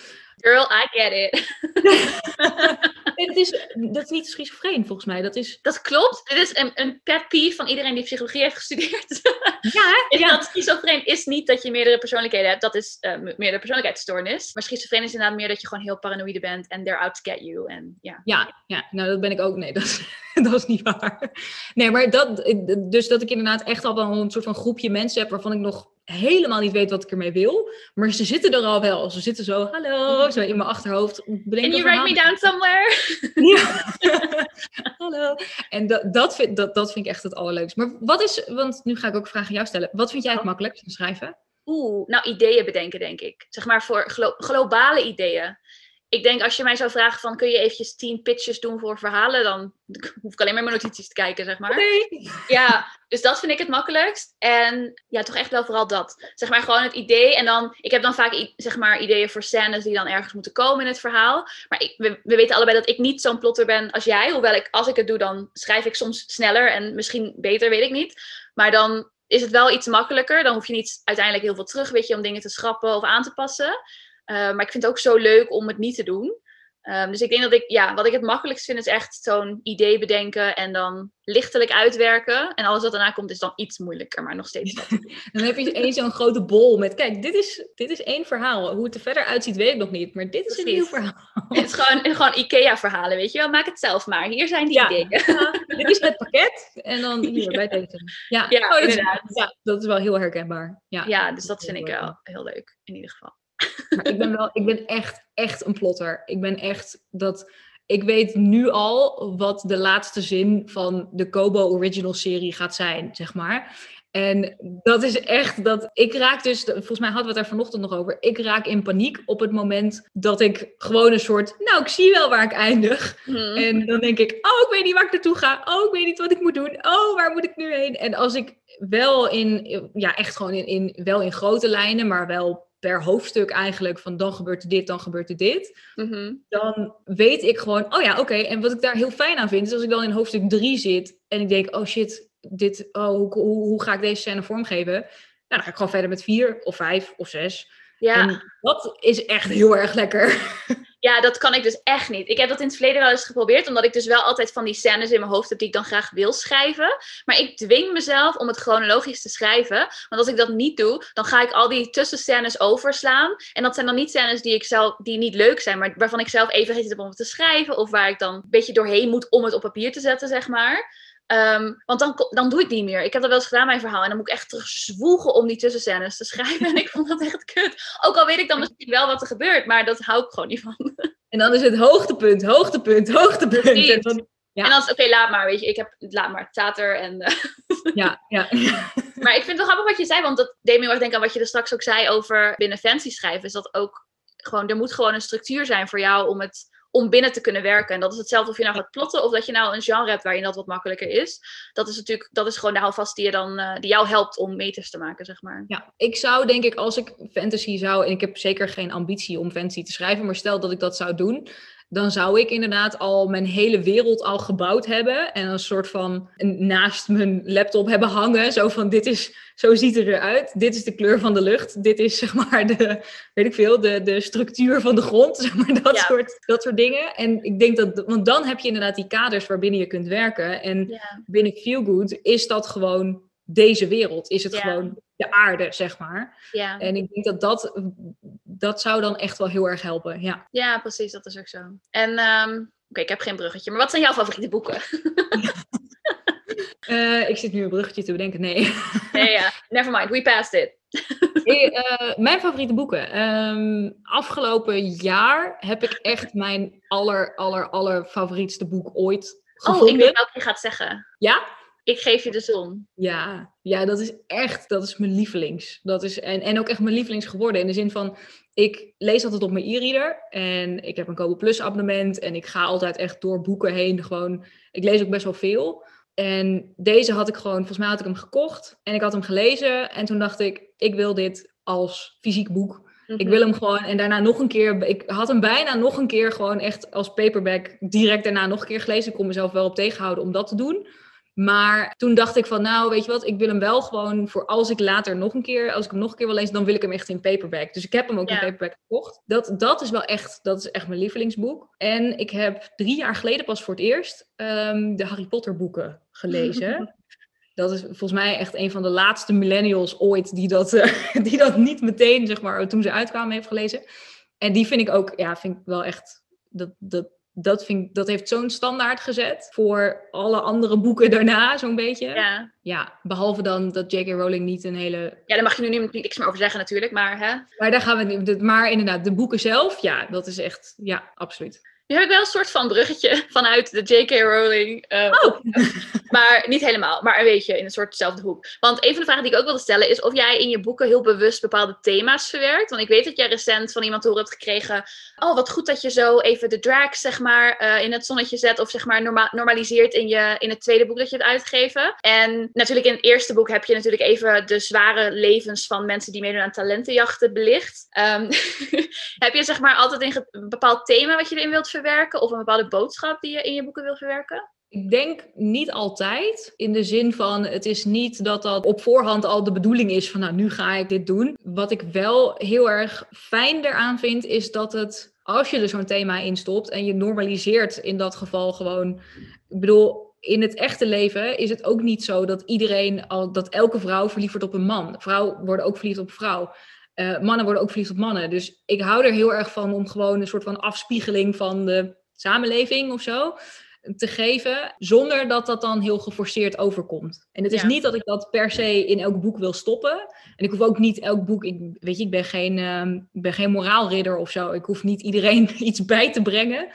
Girl, I get it. Dat, is, dat is niet schizofreen volgens mij. Dat is. Dat klopt. Dit is een, een pet peeve van iedereen die psychologie heeft gestudeerd. Ja, is ja. dat schizofreen is niet dat je meerdere persoonlijkheden hebt. Dat is eh, meerdere persoonlijkheidsstoornis. Maar schizofreen is inderdaad meer dat je gewoon heel paranoïde bent. En they're out to get you. En ja. Ja, ja, nou dat ben ik ook. Nee, dat is, dat is niet waar. Nee, maar dat, dus dat ik inderdaad echt al wel een soort van groepje mensen heb waarvan ik nog helemaal niet weet wat ik ermee wil. Maar ze zitten er al wel. Ze zitten zo, hallo, zo in mijn achterhoofd. Can you write me down somewhere? Ja. hallo. En dat, dat, vind, dat, dat vind ik echt het allerleukste. Maar wat is, want nu ga ik ook vragen aan jou stellen. Wat vind jij het Oh. makkelijkst te schrijven? Oeh, nou ideeën bedenken denk ik. Zeg maar voor glo- globale ideeën. Ik denk als je mij zou vragen van kun je eventjes tien pitches doen voor verhalen, dan hoef ik alleen maar mijn notities te kijken, zeg maar. Nee. Ja, dus dat vind ik het makkelijkst. En ja, toch echt wel vooral dat. Zeg maar gewoon het idee. En dan, ik heb dan vaak zeg maar ideeën voor scènes die dan ergens moeten komen in het verhaal. Maar ik, we, we weten allebei dat ik niet zo'n plotter ben als jij. Hoewel ik, als ik het doe, dan schrijf ik soms sneller en misschien beter, weet ik niet. Maar dan is het wel iets makkelijker. Dan hoef je niet uiteindelijk heel veel terug, weet je, om dingen te schrappen of aan te passen. Uh, maar ik vind het ook zo leuk om het niet te doen. Um, dus ik denk dat ik, ja, wat ik het makkelijkst vind, is echt zo'n idee bedenken en dan lichtelijk uitwerken. En alles wat daarna komt, is dan iets moeilijker, maar nog steeds. Dan heb je één zo'n grote bol met, kijk, dit is, dit is één verhaal. Hoe het er verder uitziet, weet ik nog niet. Maar dit is een Precies. nieuw verhaal. het is gewoon, gewoon IKEA-verhalen, weet je wel. Maak het zelf maar. Hier zijn die Ja. ideeën. dit is het pakket. En dan hier bij deze. Ja, Ja, oh, dat, is, ja, dat is wel heel herkenbaar. Ja. Ja, dus dat vind ik wel heel leuk, in ieder geval. Maar ik ben wel, ik ben echt, echt een plotter. Ik ben echt dat. Ik weet nu al wat de laatste zin van de Kobo Original serie gaat zijn, zeg maar. En dat is echt dat. Ik raak dus, volgens mij hadden we het daar vanochtend nog over. Ik raak in paniek op het moment dat ik gewoon een soort. Nou, ik zie wel waar ik eindig. Hm. En dan denk ik, oh, ik weet niet waar ik naartoe ga. Oh, ik weet niet wat ik moet doen. Oh, waar moet ik nu heen? En als ik wel in, ja, echt gewoon in, in wel in grote lijnen, maar wel per hoofdstuk eigenlijk van dan gebeurt er dit, dan gebeurt er dit. Mhm. Dan weet ik gewoon, oh ja, oké. En wat ik daar heel fijn aan vind, is als ik dan in hoofdstuk 3 zit en ik denk, oh shit, dit, oh, hoe, hoe, hoe ga ik deze scène vormgeven? Nou, dan ga ik gewoon verder met vier of vijf of zes. Ja. En dat is echt heel erg lekker. Ja, dat kan ik dus echt niet. Ik heb dat in het verleden wel eens geprobeerd, omdat ik dus wel altijd van die scènes in mijn hoofd heb die ik dan graag wil schrijven. Maar ik dwing mezelf om het chronologisch te schrijven. Want als ik dat niet doe, dan ga ik al die tussenscènes overslaan. En dat zijn dan niet scènes die, ik zelf, die niet leuk zijn, maar waarvan ik zelf even geen heb om te schrijven. Of waar ik dan een beetje doorheen moet om het op papier te zetten, zeg maar. Ehm, want dan, dan doe ik het niet meer. Ik heb dat wel eens gedaan, mijn verhaal. En dan moet ik echt terug zwoegen om die tussenscènes te schrijven. En ik vond dat echt kut. Ook al weet ik dan misschien wel wat er gebeurt, maar dat hou ik gewoon niet van. En dan is het hoogtepunt, hoogtepunt, hoogtepunt. En dan, Ja. En dan is het, oké, laat maar, weet je. Ik heb, laat maar, het staat er. En, eh, ja, ja. maar ik vind het wel grappig wat je zei, want dat deed me heel erg denken aan wat je er straks ook zei over binnen fancy schrijven. Is dat ook gewoon, er moet gewoon een structuur zijn voor jou om het om binnen te kunnen werken. En dat is hetzelfde of je nou gaat plotten of dat je nou een genre hebt waarin dat wat makkelijker is. Dat is natuurlijk, dat is gewoon de houvast die, je dan, eh, die jou helpt om meters te maken, zeg maar. Ja, ik zou denk ik als ik fantasy zou, en ik heb zeker geen ambitie om fantasy te schrijven, maar stel dat ik dat zou doen, dan zou ik inderdaad al mijn hele wereld al gebouwd hebben en een soort van naast mijn laptop hebben hangen, zo van dit is, zo ziet het eruit, dit is de kleur van de lucht, dit is zeg maar de, weet ik veel, de, de structuur van de grond, zeg maar dat, Ja. soort, dat soort dingen. En ik denk dat, want dan heb je inderdaad die kaders waarbinnen je kunt werken en Ja. binnen Feelgood is dat gewoon deze wereld, is het Ja. gewoon de aarde, zeg maar. Ja. En ik denk dat dat, dat zou dan echt wel heel erg helpen. Ja. ja, precies, dat is ook zo. En, ehm, oké, ik heb geen bruggetje, maar wat zijn jouw favoriete boeken? Eh, ik zit nu een bruggetje te bedenken. Nee. nee, ja, never mind, we passed it. Hey, eh, mijn favoriete boeken. Ehm, afgelopen jaar heb ik echt mijn aller, aller, aller favorietste boek ooit Oh, ik gevonden. weet welke je gaat zeggen. Ja? Ik geef je de zon. Ja, ja, dat is echt, dat is mijn lievelings. Dat is, en, en ook echt mijn lievelings geworden. In de zin van, ik lees altijd op mijn e-reader. En ik heb een Kobo Plus abonnement. En ik ga altijd echt door boeken heen. Gewoon, ik lees ook best wel veel. En deze had ik gewoon, volgens mij had ik hem gekocht. En ik had hem gelezen. En toen dacht ik, ik wil dit als fysiek boek. Mhm. Ik wil hem gewoon en daarna nog een keer. Ik had hem bijna nog een keer gewoon echt als paperback direct daarna nog een keer gelezen. Ik kon mezelf wel op tegenhouden om dat te doen. Maar toen dacht ik van, nou, weet je wat, ik wil hem wel gewoon voor als ik later nog een keer, als ik hem nog een keer wil lezen, dan wil ik hem echt in paperback. Dus ik heb hem ook Ja. in paperback gekocht. Dat, dat is wel echt, dat is echt mijn lievelingsboek. En ik heb drie jaar geleden pas voor het eerst ehm, de Harry Potter boeken gelezen. Dat is volgens mij echt een van de laatste millennials ooit die dat, eh, die dat niet meteen, zeg maar, toen ze uitkwamen heeft gelezen. En die vind ik ook, ja, vind ik wel echt, dat, dat, dat, vind, dat heeft zo'n standaard gezet voor alle andere boeken daarna, zo'n beetje. Ja. Ja. behalve dan dat J.K. Rowling niet een hele... ja, daar mag je nu niet- niks meer over zeggen natuurlijk, maar hè. Maar daar gaan we niet... Maar inderdaad, de boeken zelf, ja, dat is echt, ja, absoluut. Nu heb ik wel een soort van bruggetje vanuit de J.K. Rowling. Uh, oh. maar niet helemaal, maar een beetje in een soortzelfde hoek. Want een van de vragen die ik ook wilde stellen is of jij in je boeken heel bewust bepaalde thema's verwerkt. Want ik weet dat jij recent van iemand horen hebt gekregen. Oh, wat goed dat je zo even de drags, zeg maar, uh, in het zonnetje zet. Of zeg maar norma normaliseert in, je, in het tweede boek dat je hebt uitgegeven. En natuurlijk in het eerste boek heb je natuurlijk even de zware levens van mensen die meedoen aan talentenjachten belicht. Um, heb je zeg maar altijd een bepaald thema wat je erin wilt verwerken? Of een bepaalde boodschap die je in je boeken wil verwerken? Ik denk niet altijd. In de zin van, het is niet dat dat op voorhand al de bedoeling is van, nou, nu ga ik dit doen. Wat ik wel heel erg fijn eraan vind, is dat het, als je er zo'n thema in stopt en je normaliseert in dat geval gewoon. Ik bedoel, in het echte leven is het ook niet zo dat iedereen, al, dat elke vrouw verliefd wordt op een man. Vrouwen worden ook verliefd op vrouw. Uh, mannen worden ook verliefd op mannen. Dus ik hou er heel erg van om gewoon een soort van afspiegeling van de samenleving of zo te geven, zonder dat dat dan heel geforceerd overkomt. En het is niet dat ik dat per se in elk boek wil stoppen. En ik hoef ook niet elk boek, ik, weet je, ik ben geen, uh, ben geen moraalridder of zo. Ik hoef niet iedereen iets bij te brengen.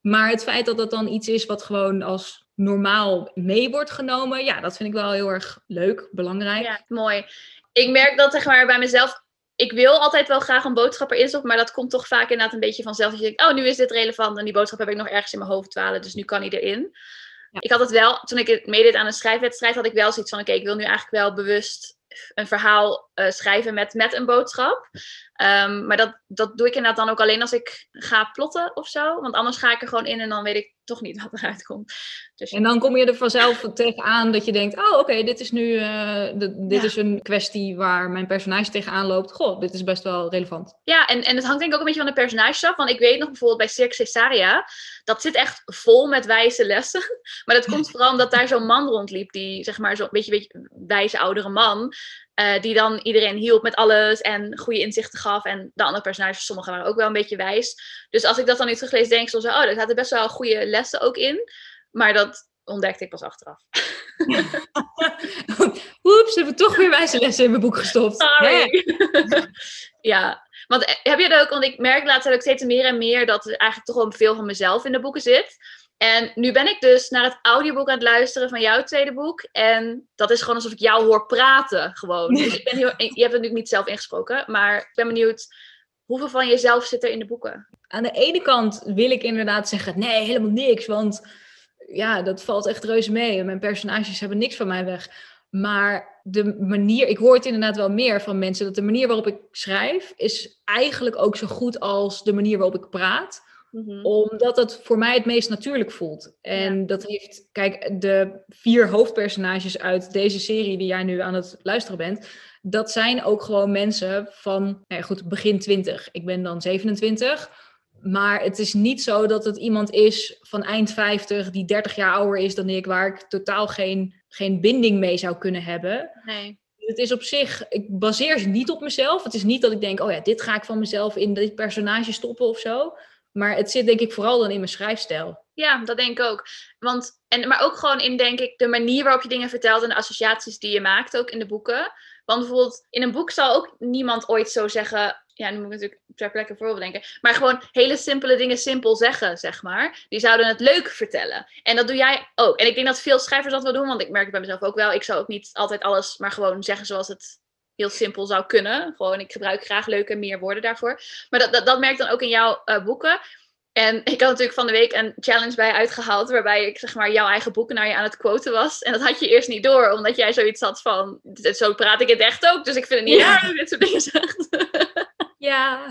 Maar het feit dat dat dan iets is wat gewoon als normaal mee wordt genomen, ja, dat vind ik wel heel erg leuk, belangrijk. Ja, mooi. Ik merk dat zeg maar bij mezelf ik wil altijd wel graag een boodschap erin stoppen, maar dat komt toch vaak inderdaad een beetje vanzelf. Dat je denkt, oh, nu is dit relevant en die boodschap heb ik nog ergens in mijn hoofd dwalen, dus nu kan hij erin. Ik had het wel, toen ik meedeed aan een schrijfwedstrijd, had ik wel zoiets van, oké, ik wil nu eigenlijk wel bewust een verhaal uh, schrijven met, met een boodschap. Um, maar dat, dat doe ik inderdaad dan ook alleen als ik ga plotten of zo. Want anders ga ik er gewoon in en dan weet ik toch niet wat eruit komt. Dus... En dan kom je er vanzelf tegenaan dat je denkt: oh, oké, dit is nu uh, dit is een kwestie waar mijn personage tegenaan loopt. Goh, dit is best wel relevant. Ja, en, en het hangt denk ik ook een beetje van de personages af. Want ik weet nog bijvoorbeeld bij Cirque Cesaria, dat zit echt vol met wijze lessen. Maar dat komt vooral omdat daar zo'n man rondliep, die zeg maar zo'n beetje, beetje wijze oudere man. Uh, die dan iedereen hielp met alles en goede inzichten gaf. En de andere personages, sommigen waren ook wel een beetje wijs. Dus als ik dat dan nu teruglees, denk ik zo, oh, er zaten best wel goede lessen ook in. Maar dat ontdekte ik pas achteraf. Oeps, hebben we toch weer wijze lessen in mijn boek gestopt. ja, want eh, heb je dat ook, want ik merk laatst ook steeds meer en meer dat er eigenlijk toch wel veel van mezelf in de boeken zit. En nu ben ik dus naar het audioboek aan het luisteren van jouw tweede boek. En dat is gewoon alsof ik jou hoor praten, gewoon. Dus ik ben heel, je hebt het natuurlijk niet zelf ingesproken, maar ik ben benieuwd, hoeveel van jezelf zit er in de boeken? Aan de ene kant wil ik inderdaad zeggen, nee, helemaal niks, want ja, dat valt echt reuze mee. Mijn personages hebben niks van mij weg. Maar de manier, ik hoor het inderdaad wel meer van mensen, dat de manier waarop ik schrijf is eigenlijk ook zo goed als de manier waarop ik praat. Mhm. Omdat het voor mij het meest natuurlijk voelt. En dat heeft, kijk, de vier hoofdpersonages uit deze serie die jij nu aan het luisteren bent, dat zijn ook gewoon mensen van, nou ja, goed, begin 20. Ik ben dan 27. Maar het is niet zo dat het iemand is van eind 50 die 30 jaar ouder is dan ik, waar ik totaal geen, geen binding mee zou kunnen hebben. Nee. Het is op zich, ik baseer ze niet op mezelf. Het is niet dat ik denk, oh ja, dit ga ik van mezelf in dit personage stoppen of zo. Maar het zit denk ik vooral dan in mijn schrijfstijl. Ja, dat denk ik ook. Want, en, maar ook gewoon in, denk ik, de manier waarop je dingen vertelt en de associaties die je maakt, ook in de boeken. Want bijvoorbeeld, in een boek zal ook niemand ooit zo zeggen. Ja, nu moet ik natuurlijk ter plekke voorbeeld denken. Maar gewoon hele simpele dingen simpel zeggen, zeg maar. Die zouden het leuk vertellen. En dat doe jij ook. En ik denk dat veel schrijvers dat wel doen, want ik merk het bij mezelf ook wel. Ik zou ook niet altijd alles maar gewoon zeggen zoals het heel simpel zou kunnen. Gewoon, ik gebruik graag leuke meer woorden daarvoor. Maar dat, dat, dat merk dan ook in jouw uh, boeken. En ik had natuurlijk van de week een challenge bij uitgehaald, waarbij ik zeg maar jouw eigen boeken naar je aan het quoten was. En dat had je eerst niet door, omdat jij zoiets had van, zo praat ik het echt ook, dus ik vind het niet raar dat je dit soort dingen zegt. Ja.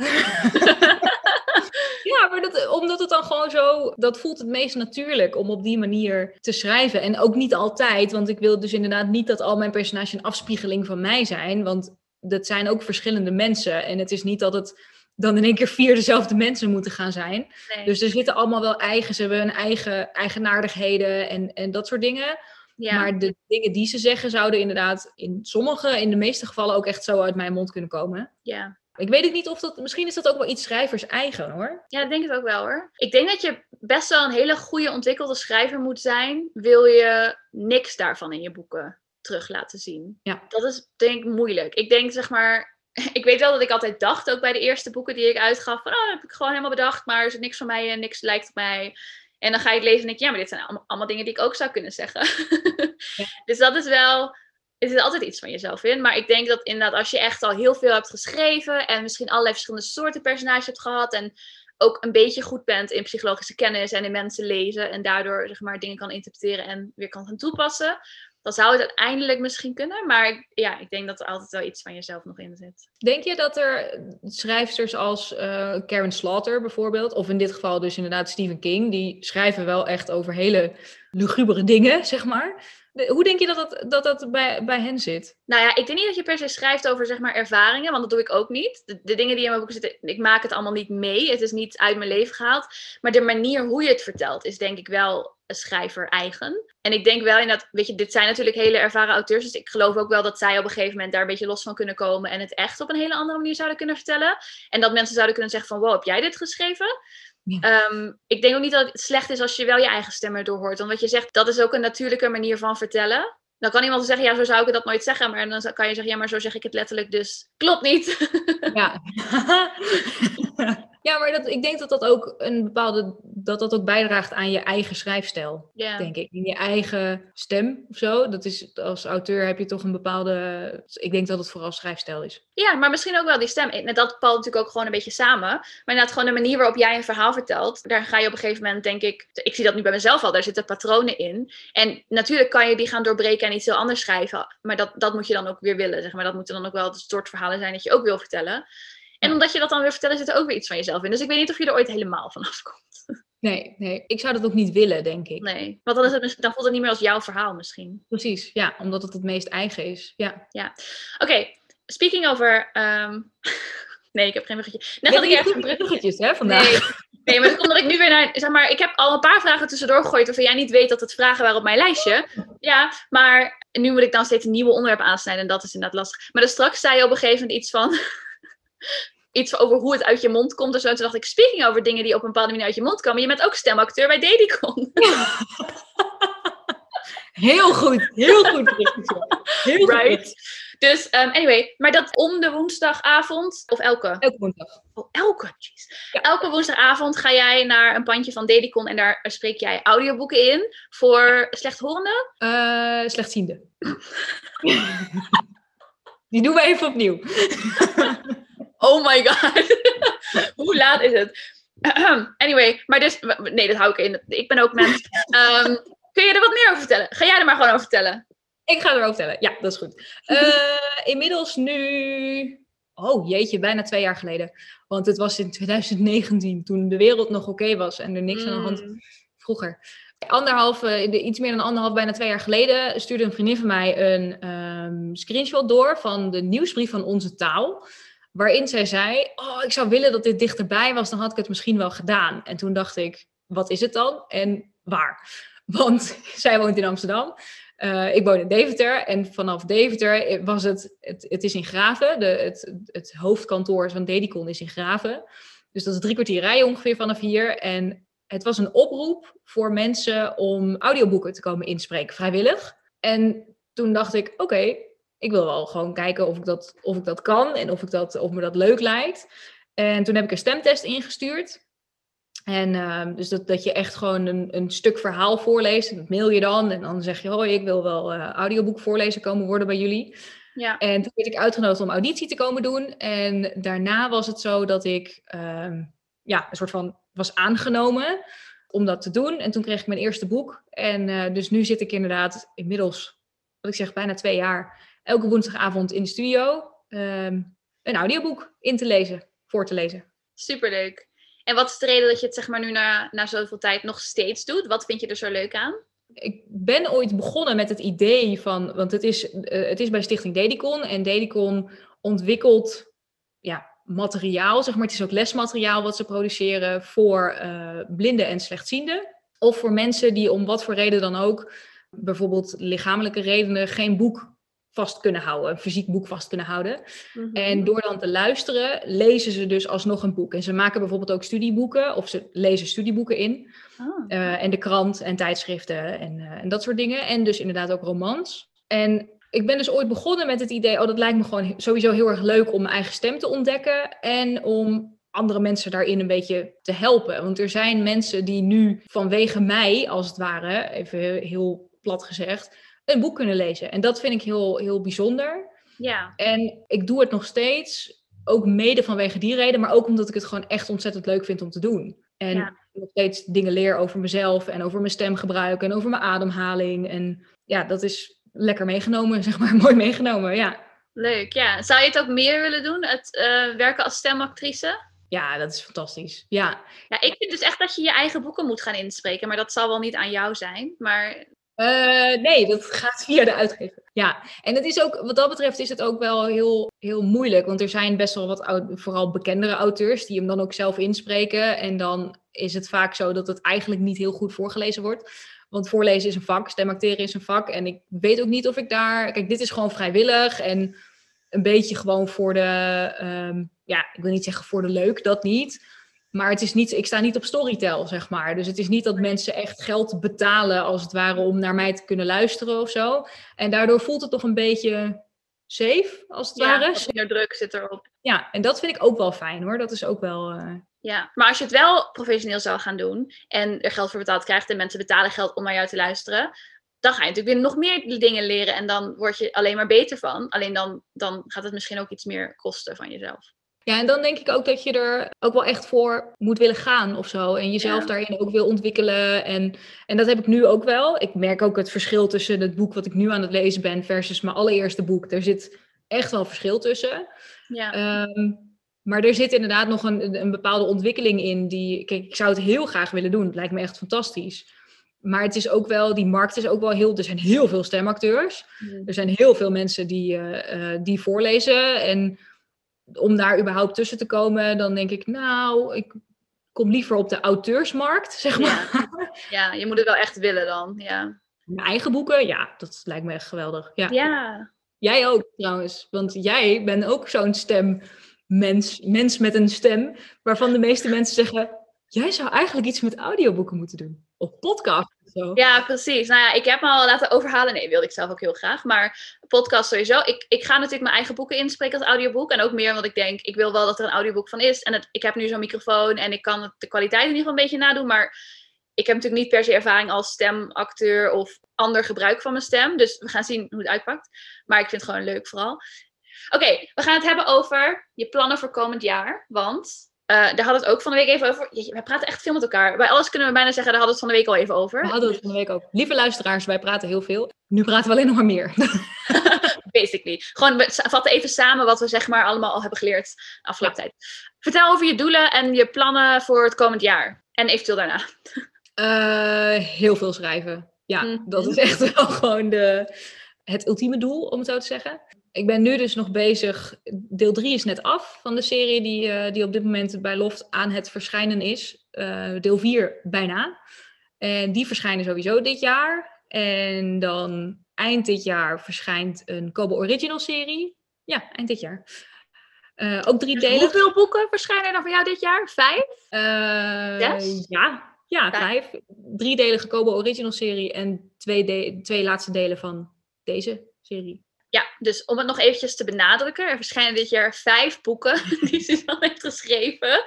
ja, maar dat, omdat het dan gewoon zo, dat voelt het meest natuurlijk om op die manier te schrijven. En ook niet altijd, want ik wil dus inderdaad niet dat al mijn personages een afspiegeling van mij zijn, want dat zijn ook verschillende mensen. En het is niet dat het dan in één keer vier dezelfde mensen moeten gaan zijn. Dus er zitten allemaal wel eigen, ze hebben hun eigen eigenaardigheden en, en dat soort dingen. Maar de dingen die ze zeggen zouden inderdaad in sommige, in de meeste gevallen ook echt zo uit mijn mond kunnen komen. Ja. Ik weet het niet of dat, misschien is dat ook wel iets schrijvers eigen hoor. Ja, ik denk het ook wel hoor. Ik denk dat je best wel een hele goede ontwikkelde schrijver moet zijn, wil je niks daarvan in je boeken terug laten zien. Ja. Dat is denk ik moeilijk. Ik denk zeg maar, ik weet wel dat ik altijd dacht, ook bij de eerste boeken die ik uitgaf, van oh, dat heb ik gewoon helemaal bedacht, maar er is niks van mij en niks lijkt op mij. En dan ga je het lezen en denk je, ja, maar dit zijn allemaal, allemaal dingen die ik ook zou kunnen zeggen. dus dat is wel, er zit altijd iets van jezelf in. Maar ik denk dat inderdaad, als je echt al heel veel hebt geschreven en misschien allerlei verschillende soorten personages hebt gehad en ook een beetje goed bent in psychologische kennis en in mensen lezen en daardoor zeg maar dingen kan interpreteren en weer kan gaan toepassen, dan zou het uiteindelijk misschien kunnen. Maar ja, ik denk dat er altijd wel iets van jezelf nog in zit. Denk je dat er schrijfsters als uh, Karen Slaughter bijvoorbeeld, of in dit geval dus inderdaad Stephen King, die schrijven wel echt over hele lugubere dingen, zeg maar. Hoe denk je dat dat, dat, dat bij, bij hen zit? Nou ja, ik denk niet dat je per se schrijft over zeg maar, ervaringen, want dat doe ik ook niet. De, dingen die in mijn boeken zitten, ik maak het allemaal niet mee. Het is niet uit mijn leven gehaald. Maar de manier hoe je het vertelt is denk ik wel een schrijver eigen. En ik denk wel in dat, weet je, dit zijn natuurlijk hele ervaren auteurs. Dus ik geloof ook wel dat zij op een gegeven moment daar een beetje los van kunnen komen. En het echt op een hele andere manier zouden kunnen vertellen. En dat mensen zouden kunnen zeggen van, wow, heb jij dit geschreven? Ehm, ik denk ook niet dat het slecht is als je wel je eigen stem erdoor hoort. Want wat je zegt, dat is ook een natuurlijke manier van vertellen. Dan kan iemand zeggen, ja, zo zou ik dat nooit zeggen. Maar dan kan je zeggen, ja, maar zo zeg ik het letterlijk, dus klopt niet. Ja. Ja, maar dat, ik denk dat dat ook een bepaalde dat dat ook bijdraagt aan je eigen schrijfstijl. Denk ik. In je eigen stem of zo. Dat is als auteur heb je toch een bepaalde. Ik denk dat het vooral schrijfstijl is. Ja, maar misschien ook wel die stem. En dat valt natuurlijk ook gewoon een beetje samen. Maar inderdaad, gewoon de manier waarop jij een verhaal vertelt. Daar ga je op een gegeven moment, denk ik. Ik zie dat nu bij mezelf al. Daar zitten patronen in. En natuurlijk kan je die gaan doorbreken en iets heel anders schrijven. Maar dat, dat moet je dan ook weer willen. Zeg maar. Dat moeten dan ook wel het soort verhalen zijn dat je ook wil vertellen. En omdat je dat dan weer vertellen, zit er ook weer iets van jezelf in. Dus ik weet niet of je er ooit helemaal van afkomt. Nee, nee, ik zou dat ook niet willen, denk ik. Nee, want dan, is het, dan voelt het niet meer als jouw verhaal misschien. Precies, ja, omdat het het meest eigen is. Ja. ja. Oké, speaking over. Ehm, nee, ik heb geen bruggetje. Net had ik ergens een bruggetjes, hè, vandaag. Nee. Nee, maar dat komt omdat ik nu weer naar, zeg maar, ik heb al een paar vragen tussendoor gegooid waarvan jij niet weet dat het vragen waren op mijn lijstje. Ja, maar nu moet ik dan steeds een nieuwe onderwerp aansnijden en dat is inderdaad lastig. Maar dus straks zei je op een gegeven moment iets van, iets over hoe het uit je mond komt. Dus toen dacht ik, speaking over dingen die op een bepaalde manier uit je mond komen. Je bent ook stemacteur bij Dedicon. Heel goed, heel goed. Heel right. Dus um, anyway, maar dat om de woensdagavond, of elke? Elke woensdag. Oh, elke, jeez. Elke woensdagavond ga jij naar een pandje van Dedicon en daar spreek jij audioboeken in voor slechthorenden? Uh, slechtziende. Die doen we even opnieuw. Oh my god. Hoe laat is het? anyway, maar dus... Nee, dat hou ik in. Ik ben ook mens. Um, kun je er wat meer over vertellen? Ga jij er maar gewoon over vertellen. Ik ga erover vertellen. Ja, dat is goed. Uh, inmiddels nu... Oh jeetje, bijna twee jaar geleden. Want het was in 2019, toen de wereld nog oké was en er niks aan de hand mm. vroeger. Anderhalve, iets meer dan anderhalf, bijna twee jaar geleden, stuurde een vriendin van mij een um, screenshot door van de nieuwsbrief van Onze Taal waarin zij zei: Oh, ik zou willen dat dit dichterbij was, dan had ik het misschien wel gedaan. En toen dacht ik: Wat is het dan en waar? Want zij woont in Amsterdam. Uh, ik woon in Deventer en vanaf Deventer was het, het, het is in Graven, de, het, het hoofdkantoor van Dedicon is in Graven. Dus dat is drie kwartier rijden ongeveer vanaf hier. En het was een oproep voor mensen om audioboeken te komen inspreken, vrijwillig. En toen dacht ik, oké, ik wil wel gewoon kijken of ik dat, of ik dat kan en of, ik dat, of me dat leuk lijkt. En toen heb ik een stemtest ingestuurd. En uh, dus dat, dat je echt gewoon een, een stuk verhaal voorleest. dat mail je dan. En dan zeg je, hoi, ik wil wel uh, audioboek voorlezen komen worden bij jullie. Ja. En toen werd ik uitgenodigd om auditie te komen doen. En daarna was het zo dat ik uh, ja, een soort van was aangenomen om dat te doen. En toen kreeg ik mijn eerste boek. En uh, dus nu zit ik inderdaad inmiddels, wat ik zeg, bijna twee jaar elke woensdagavond in de studio um, een audioboek in te lezen, voor te lezen. Superleuk. En wat is de reden dat je het zeg maar nu na, na zoveel tijd nog steeds doet? Wat vind je er zo leuk aan? Ik ben ooit begonnen met het idee van, want het is, uh, het is bij Stichting Dedicon en Dedicon ontwikkelt ja, materiaal, zeg maar. Het is ook lesmateriaal wat ze produceren voor uh, blinden en slechtzienden. Of voor mensen die om wat voor reden dan ook, bijvoorbeeld lichamelijke redenen, geen boek vast kunnen houden, een fysiek boek vast kunnen houden. Mhm. En door dan te luisteren, lezen ze dus alsnog een boek. En ze maken bijvoorbeeld ook studieboeken, of ze lezen studieboeken in. Oh. Uh, en de krant en tijdschriften en, uh, en dat soort dingen. En dus inderdaad ook romans. En ik ben dus ooit begonnen met het idee, oh dat lijkt me gewoon sowieso heel erg leuk om mijn eigen stem te ontdekken en om andere mensen daarin een beetje te helpen. Want er zijn mensen die nu vanwege mij, als het ware, even heel plat gezegd, een boek kunnen lezen. En dat vind ik heel, heel bijzonder. Ja. En ik doe het nog steeds, ook mede vanwege die reden, maar ook omdat ik het gewoon echt ontzettend leuk vind om te doen. En Ja. nog steeds dingen leer over mezelf en over mijn stemgebruik en over mijn ademhaling. En ja, dat is lekker meegenomen, zeg maar, mooi meegenomen, ja. Leuk, ja. Zou je het ook meer willen doen, het eh, werken als stemactrice? Ja, dat is fantastisch. Ja, Ja, ik vind dus echt dat je je eigen boeken moet gaan inspreken, maar dat zal wel niet aan jou zijn. Maar Eh, nee, dat gaat via de uitgever. Ja, en het is ook, wat dat betreft is het ook wel heel, heel moeilijk. Want er zijn best wel wat, vooral bekendere auteurs, die hem dan ook zelf inspreken. En dan is het vaak zo dat het eigenlijk niet heel goed voorgelezen wordt. Want voorlezen is een vak, stemacteren is een vak. En ik weet ook niet of ik daar... Kijk, dit is gewoon vrijwillig en een beetje gewoon voor de... ehm, ja, ik wil niet zeggen voor de leuk, dat niet. Maar het is niet, ik sta niet op Storytel, zeg maar. Dus het is niet dat mensen echt geld betalen, als het ware, om naar mij te kunnen luisteren of zo. En daardoor voelt het toch een beetje safe, als het ja, ware. meer druk zit erop. Ja, en dat vind ik ook wel fijn hoor. Dat is ook wel. eh, Ja, maar als je het wel professioneel zou gaan doen en er geld voor betaald krijgt en mensen betalen geld om naar jou te luisteren, dan ga je natuurlijk weer nog meer dingen leren en dan word je alleen maar beter van. Alleen dan, dan gaat het misschien ook iets meer kosten van jezelf. Ja, en dan denk ik ook dat je er ook wel echt voor moet willen gaan of zo. En jezelf Ja. daarin ook wil ontwikkelen. En, en dat heb ik nu ook wel. Ik merk ook het verschil tussen het boek wat ik nu aan het lezen ben versus mijn allereerste boek. Er zit echt wel verschil tussen. Ja, Ehm, maar er zit inderdaad nog een, een bepaalde ontwikkeling in. Die, kijk, ik zou het heel graag willen doen. Het lijkt me echt fantastisch. Maar het is ook wel, die markt is ook wel heel. Er zijn heel veel stemacteurs. Mm. Er zijn heel veel mensen die, eh, eh, die voorlezen. En om daar überhaupt tussen te komen, dan denk ik, nou, ik kom liever op de auteursmarkt, zeg maar. ja, je moet het wel echt willen dan. Ja, Mijn eigen boeken, ja, dat lijkt me echt geweldig. Ja. ja. Jij ook trouwens, want jij bent ook zo'n stemmens, mens met een stem, waarvan de meeste mensen zeggen, jij zou eigenlijk iets met audioboeken moeten doen. Of podcast zo. Ja, precies. Nou ja, ik heb me al laten overhalen. Nee, wilde ik zelf ook heel graag. Maar podcast sowieso. Ik, ik ga natuurlijk mijn eigen boeken inspreken als audioboek. En ook meer, want ik denk, ik wil wel dat er een audioboek van is. En het, ik heb nu zo'n microfoon en ik kan de kwaliteit in ieder geval een beetje nadoen. Maar ik heb natuurlijk niet per se ervaring als stemacteur of ander gebruik van mijn stem. Dus we gaan zien hoe het uitpakt. Maar ik vind het gewoon leuk vooral. Oké, we gaan het hebben over je plannen voor komend jaar. Want eh, daar hadden we het ook van de week even over. Jeetje, wij praten echt veel met elkaar. Bij alles kunnen we bijna zeggen, daar hadden we het van de week al even over. We hadden het van de week ook. Lieve luisteraars, wij praten heel veel. Nu praten we alleen nog maar meer. Basically. Gewoon, we vatten even samen wat we zeg maar allemaal al hebben geleerd de afgelopen tijd. Vertel over je doelen en je plannen voor het komend jaar. En eventueel daarna. Eh, heel veel schrijven. Ja, Mhm. dat is echt wel gewoon de, het ultieme doel, om het zo te zeggen. Ik ben nu dus nog bezig. Deel 3 is net af van de serie die, eh, die op dit moment bij Loft aan het verschijnen is. Eh, deel 4 bijna. En die verschijnen sowieso dit jaar. En dan eind dit jaar verschijnt een Kobo Original serie. Ja, eind dit jaar. Eh, ook drie delen. Hoeveel boeken verschijnen er dan voor jou dit jaar? Vijf? Zes? Ja, ja Vijf. vijf. Driedelige Kobo Original serie en twee, de- twee laatste delen van deze serie. Ja, dus om het nog eventjes te benadrukken. Er verschijnen dit jaar vijf boeken die Suzanne heeft geschreven.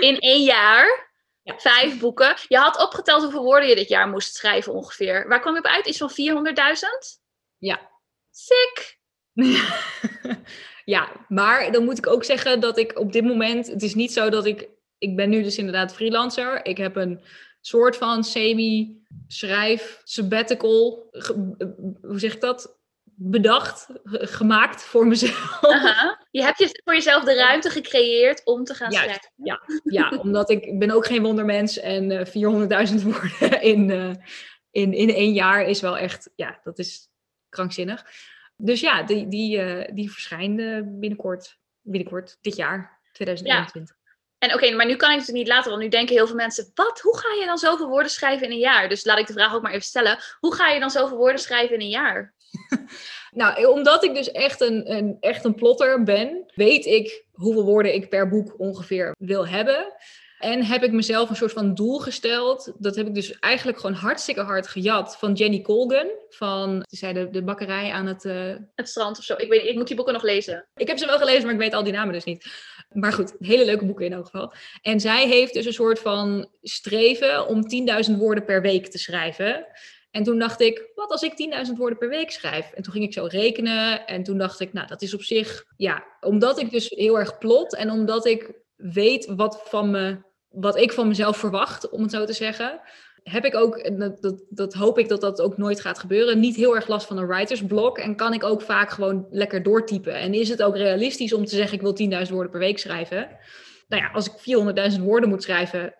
In één jaar. Ja. Vijf boeken. Je had opgeteld hoeveel woorden je dit jaar moest schrijven ongeveer. Waar kwam je op uit? Iets van 400.000? Ja. Sick! ja, maar dan moet ik ook zeggen dat ik op dit moment, het is niet zo dat ik, ik ben nu dus inderdaad freelancer. Ik heb een soort van semi-schrijf sabbatical, eh, hoe zeg ik dat? Bedacht, ge- gemaakt voor mezelf. Aha. Je hebt je voor jezelf de ruimte gecreëerd om te gaan Juist, schrijven. ja. Ja, omdat ik, ben ook geen wondermens en eh 400.000 woorden in, eh, in, in één jaar is wel echt, ja, dat is krankzinnig. Dus ja, die, die, eh, die verschijnen binnenkort, binnenkort, dit jaar, 2021. En oké, maar nu kan ik het niet laten, want nu denken heel veel mensen: wat? Hoe ga je dan zoveel woorden schrijven in een jaar? Dus laat ik de vraag ook maar even stellen: hoe ga je dan zoveel woorden schrijven in een jaar? Nou, eh, omdat ik dus echt een, een, echt een plotter ben, weet ik hoeveel woorden ik per boek ongeveer wil hebben. En heb ik mezelf een soort van doel gesteld. Dat heb ik dus eigenlijk gewoon hartstikke hard gejat van Jenny Colgan. Van, die zei de, de bakkerij aan het... Uh... Het strand of zo. Ik, weet, ik moet die boeken nog lezen. Ik heb ze wel gelezen, maar ik weet al die namen dus niet. Maar goed, hele leuke boeken in elk geval. En zij heeft dus een soort van streven om 10.000 woorden per week te schrijven. En toen dacht ik, wat als ik 10.000 woorden per week schrijf? En toen ging ik zo rekenen. En toen dacht ik, nou, dat is op zich, ja, omdat ik dus heel erg plot en omdat ik weet wat, van me, wat ik van mezelf verwacht, om het zo te zeggen, heb ik ook, en dat, dat, dat, hoop ik dat dat ook nooit gaat gebeuren, niet heel erg last van een writersblok. En kan ik ook vaak gewoon lekker doortypen. En is het ook realistisch om te zeggen, ik wil 10.000 woorden per week schrijven? Nou ja, als ik 400.000 woorden moet schrijven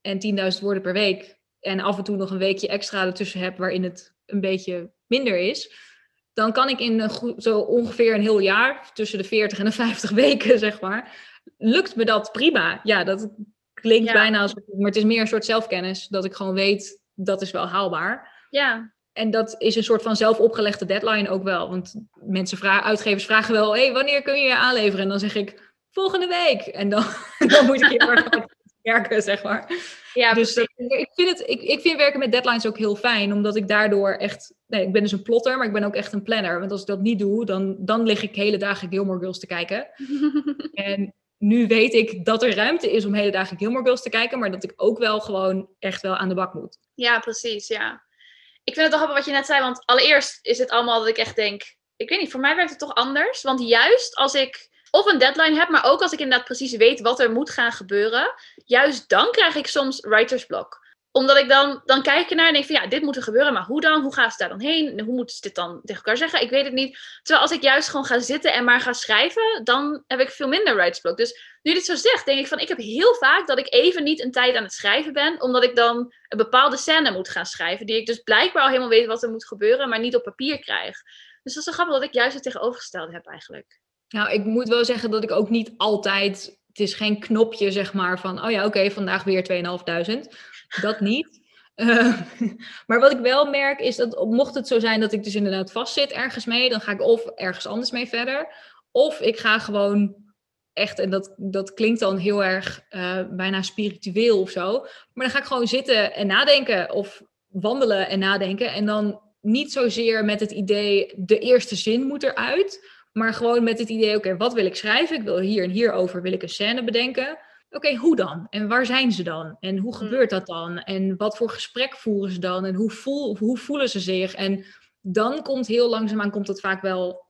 en 10.000 woorden per week, en af en toe nog een weekje extra ertussen heb waarin het een beetje minder is, dan kan ik in een, zo ongeveer een heel jaar, tussen de 40 en de 50 weken, zeg maar, lukt me dat prima. Ja, dat klinkt bijna als, maar het is meer een soort zelfkennis, dat ik gewoon weet, dat is wel haalbaar. Ja. En dat is een soort van zelf opgelegde deadline ook wel. Want mensen vragen, uitgevers vragen wel, hey, wanneer kun je je aanleveren? En dan zeg ik, volgende week. En dan, dan moet ik heel erg werken, zeg maar. Ja, dus ik, vind het, ik, ik vind werken met deadlines ook heel fijn, omdat ik daardoor echt, nee, ik ben dus een plotter, maar ik ben ook echt een planner. Want als ik dat niet doe, dan, dan lig ik hele dagen Gilmore Girls te kijken. en nu weet ik dat er ruimte is om hele dagen Gilmore Girls te kijken, maar dat ik ook wel gewoon echt wel aan de bak moet. Ja, precies, ja. Ik vind het toch grappig wat je net zei, want allereerst is het allemaal dat ik echt denk, ik weet niet, voor mij werkt het toch anders. Want juist als ik of een deadline heb, maar ook als ik inderdaad precies weet wat er moet gaan gebeuren, juist dan krijg ik soms writersblok omdat ik dan, dan kijk naar en denk van ja, dit moet er gebeuren, maar hoe dan? Hoe gaan ze daar dan heen? Hoe moeten ze dit dan tegen elkaar zeggen? Ik weet het niet. Terwijl als ik juist gewoon ga zitten en maar ga schrijven, dan heb ik veel minder writersblok. Dus nu dit zo zegt, denk ik van ik heb heel vaak dat ik even niet een tijd aan het schrijven ben, omdat ik dan een bepaalde scène moet gaan schrijven, die ik dus blijkbaar al helemaal weet wat er moet gebeuren, maar niet op papier krijg. Dus dat is zo grappig dat ik juist het tegenovergestelde heb eigenlijk. Nou, ik moet wel zeggen dat ik ook niet altijd. Het is geen knopje, zeg maar, van. Oh ja, oké, vandaag weer 2.500. Dat niet. Uh, maar wat ik wel merk is dat, mocht het zo zijn dat ik dus inderdaad vastzit ergens mee, dan ga ik of ergens anders mee verder. Of ik ga gewoon echt, en dat, dat klinkt dan heel erg uh, bijna spiritueel of zo. Maar dan ga ik gewoon zitten en nadenken. Of wandelen en nadenken. En dan niet zozeer met het idee, de eerste zin moet eruit. Maar gewoon met het idee, oké, wat wil ik schrijven? Ik wil hier en hier over, wil ik een scène bedenken. Oké, hoe dan? En waar zijn ze dan? En hoe hmm. gebeurt dat dan? En wat voor gesprek voeren ze dan? En hoe, voel, hoe voelen ze zich? En dan komt heel langzaamaan, komt dat vaak wel,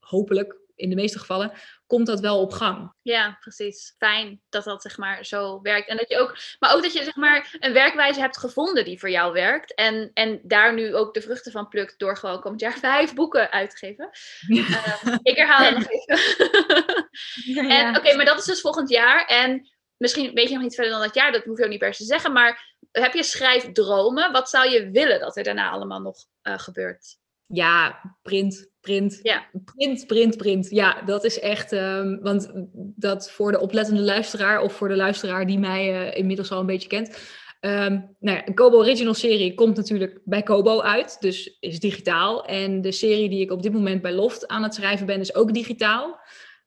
hopelijk in de meeste gevallen, komt dat wel op gang. Ja, precies. Fijn dat dat zeg maar zo werkt. En dat je ook, maar ook dat je zeg maar een werkwijze hebt gevonden die voor jou werkt. En, en daar nu ook de vruchten van plukt door gewoon komend jaar vijf boeken uit te geven. Uh, ik herhaal het nog even. en oké, maar dat is dus volgend jaar. En misschien weet je nog niet verder dan dat jaar, dat hoef je ook niet per se te zeggen. Maar heb je schrijfdromen? Wat zou je willen dat er daarna allemaal nog uh, gebeurt? Ja, print, print. Ja. Print, print, print. Ja, dat is echt. Um, want dat voor de oplettende luisteraar of voor de luisteraar die mij uh, inmiddels al een beetje kent. Um, nou ja, een Kobo Original serie komt natuurlijk bij Kobo uit, dus is digitaal. En de serie die ik op dit moment bij Loft aan het schrijven ben, is ook digitaal.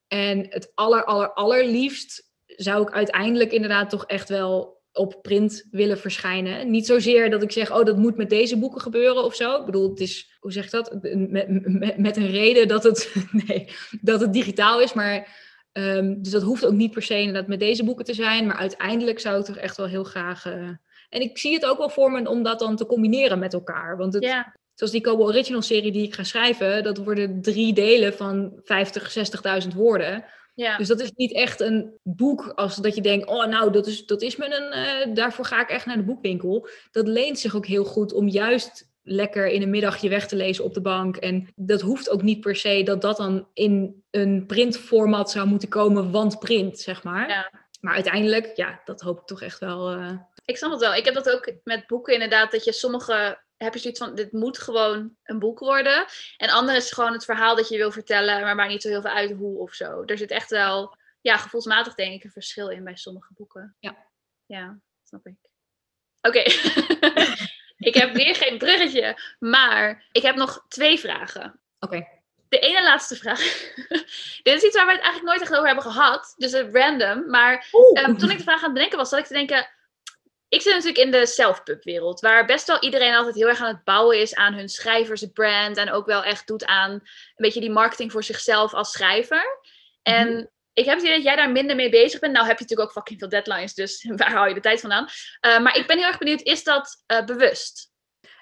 En het aller, aller, allerliefst zou ik uiteindelijk inderdaad toch echt wel op print willen verschijnen. Niet zozeer dat ik zeg, oh, dat moet met deze boeken gebeuren of zo. Ik bedoel, het is, hoe zeg ik dat? Met, met, met een reden dat het, nee, dat het digitaal is. Maar, um, dus dat hoeft ook niet per se inderdaad met deze boeken te zijn. Maar uiteindelijk zou ik toch echt wel heel graag... Uh, en ik zie het ook wel voor me om dat dan te combineren met elkaar. Want het, zoals die Kobo Original serie die ik ga schrijven... dat worden drie delen van 50, 60.000 woorden... Ja. Dus dat is niet echt een boek als dat je denkt, oh nou, dat is, dat is me een, uh, daarvoor ga ik echt naar de boekwinkel. Dat leent zich ook heel goed om juist lekker in een middagje weg te lezen op de bank. En dat hoeft ook niet per se dat dat dan in een printformat zou moeten komen, want print, zeg maar. Ja. Maar uiteindelijk, ja, dat hoop ik toch echt wel. Uh... Ik snap het wel. Ik heb dat ook met boeken inderdaad, dat je sommige heb je zoiets van, dit moet gewoon een boek worden. En andere is gewoon het verhaal dat je wil vertellen, maar maakt niet zo heel veel uit hoe of zo. Er zit echt wel, ja, gevoelsmatig denk ik een verschil in bij sommige boeken. Ja. Ja, snap ik. Oké. ik heb weer geen bruggetje, maar ik heb nog twee vragen. Oké. de ene laatste vraag. Dit is iets waar we het eigenlijk nooit echt over hebben gehad. Dus random. Maar um, toen ik de vraag aan het bedenken was, zat ik te denken... Ik zit natuurlijk in de self-pub wereld. Waar best wel iedereen altijd heel erg aan het bouwen is aan hun schrijversbrand. En ook wel echt doet aan een beetje die marketing voor zichzelf als schrijver. En mhm. ik heb het idee dat jij daar minder mee bezig bent. Nou heb je natuurlijk ook fucking veel deadlines. Dus waar hou je de tijd vandaan? Uh, maar ik ben heel erg benieuwd, is dat uh, bewust?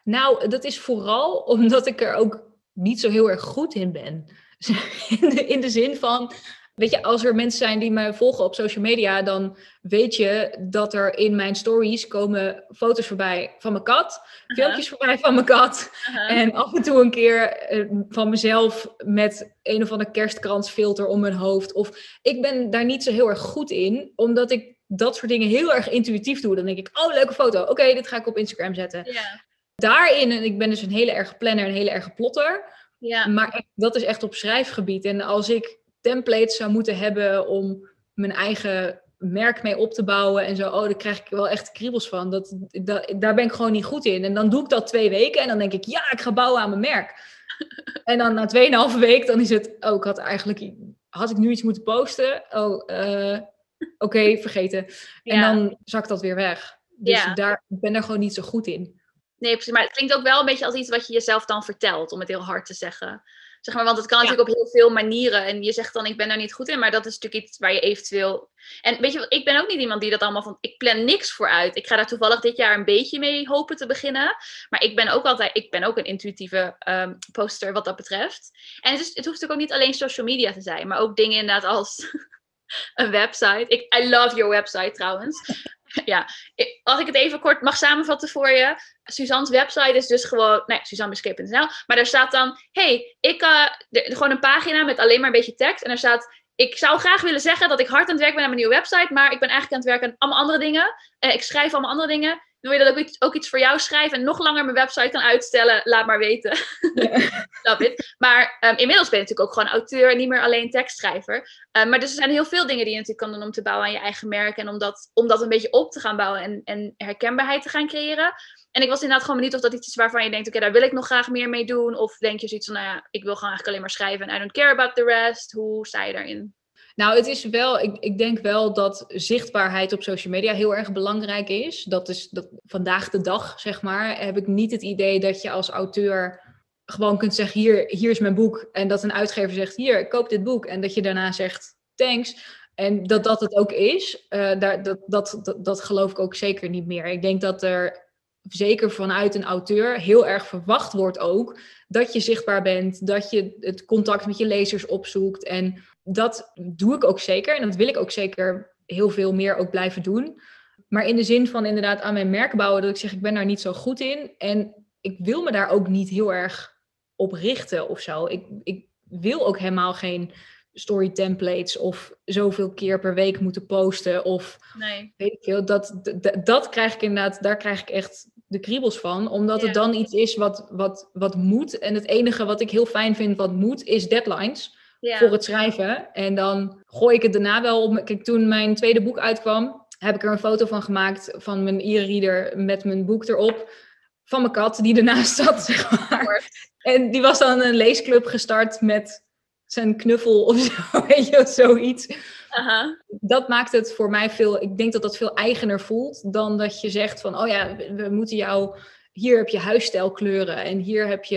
Nou, dat is vooral omdat ik er ook niet zo heel erg goed in ben. in, de, in de zin van, weet je, als er mensen zijn die me volgen op social media, dan weet je dat er in mijn stories komen foto's voorbij van mijn kat, uh-huh. filmpjes voorbij van mijn kat uh-huh. en af en toe een keer eh, van mezelf met een of ander kerstkransfilter om mijn hoofd. Of ik ben daar niet zo heel erg goed in, omdat ik dat soort dingen heel erg intuïtief doe. Dan denk ik, oh, leuke foto. Oké, dit ga ik op Instagram zetten. Daarin, en ik ben dus een hele erge planner, een hele erge plotter. Ja. Maar dat is echt op schrijfgebied. En als ik templates zou moeten hebben om mijn eigen merk mee op te bouwen en zo, oh, daar krijg ik wel echt kriebels van. Dat, dat, daar ben ik gewoon niet goed in. En dan doe ik dat twee weken en dan denk ik, ja, ik ga bouwen aan mijn merk. en dan na tweeënhalve week, dan is het, oh, ik had eigenlijk, had ik nu iets moeten posten? Oh, uh, oké, vergeten. En dan zakt dat weer weg. Dus ja. daar, ik ben er gewoon niet zo goed in. Nee, precies. Maar het klinkt ook wel een beetje als iets wat je jezelf dan vertelt, om het heel hard te zeggen. Zeg maar, want het kan natuurlijk op heel veel manieren. En je zegt dan, ik ben daar niet goed in. Maar dat is natuurlijk iets waar je eventueel... En weet je wat, ik ben ook niet iemand die dat allemaal van... Ik plan niks voor uit. Ik ga daar toevallig dit jaar een beetje mee hopen te beginnen. Maar ik ben ook altijd... Ik ben ook een intuïtieve um, poster wat dat betreft. En het, is, het hoeft natuurlijk ook niet alleen social media te zijn. Maar ook dingen inderdaad als... een website. Ik, I love your website trouwens. ja, als ik het even kort mag samenvatten voor je. Suzanne's website is dus gewoon, nee, suzannebescape.nl. Maar daar staat dan, hey, ik, uh, gewoon een pagina met alleen maar een beetje tekst. En er staat, ik zou graag willen zeggen dat ik hard aan het werk ben aan mijn nieuwe website. Maar ik ben eigenlijk aan het werken aan allemaal andere dingen. Uh, ik schrijf allemaal andere dingen. Wil je dat ook iets, ook iets voor jou schrijven en nog langer mijn website kan uitstellen? Laat maar weten. Love it. Maar um, inmiddels ben je natuurlijk ook gewoon auteur en niet meer alleen tekstschrijver. Um, maar dus er zijn heel veel dingen die je natuurlijk kan doen om te bouwen aan je eigen merk. En om dat, om dat een beetje op te gaan bouwen en, en herkenbaarheid te gaan creëren. En ik was inderdaad gewoon benieuwd of dat iets is waarvan je denkt, oké, daar wil ik nog graag meer mee doen. Of denk je zoiets van, nou ja, ik wil gewoon eigenlijk alleen maar schrijven en I don't care about the rest. Hoe sta je daarin? Nou, het is wel, ik, ik denk wel dat zichtbaarheid op social media heel erg belangrijk is. Dat is dat, vandaag de dag, zeg maar, heb ik niet het idee dat je als auteur gewoon kunt zeggen, hier, hier is mijn boek. En dat een uitgever zegt, hier, koop dit boek. En dat je daarna zegt, thanks. En dat dat het ook is, uh, daar, dat, dat, dat, dat geloof ik ook zeker niet meer. Ik denk dat er zeker vanuit een auteur heel erg verwacht wordt ook dat je zichtbaar bent, dat je het contact met je lezers opzoekt. En dat doe ik ook zeker en dat wil ik ook zeker heel veel meer ook blijven doen. Maar in de zin van inderdaad aan mijn merk bouwen, dat ik zeg ik ben daar niet zo goed in en ik wil me daar ook niet heel erg op richten of zo. Ik, ik wil ook helemaal geen story templates of zoveel keer per week moeten posten of nee. weet ik veel. Dat, dat, dat krijg ik inderdaad, daar krijg ik echt de kriebels van, omdat het dan iets is wat, wat, wat moet. En het enige wat ik heel fijn vind wat moet, is deadlines voor het schrijven. En dan gooi ik het daarna wel op. Kijk, toen mijn tweede boek uitkwam, heb ik er een foto van gemaakt van mijn e-reader met mijn boek erop. Van mijn kat die ernaast zat, zeg maar. En die was dan een leesclub gestart met zijn knuffel of zo, weet je, zoiets. Dat maakt het voor mij veel, ik denk dat dat veel eigener voelt dan dat je zegt van, oh ja, we, moeten jou, hier heb je huisstijlkleuren en hier heb je...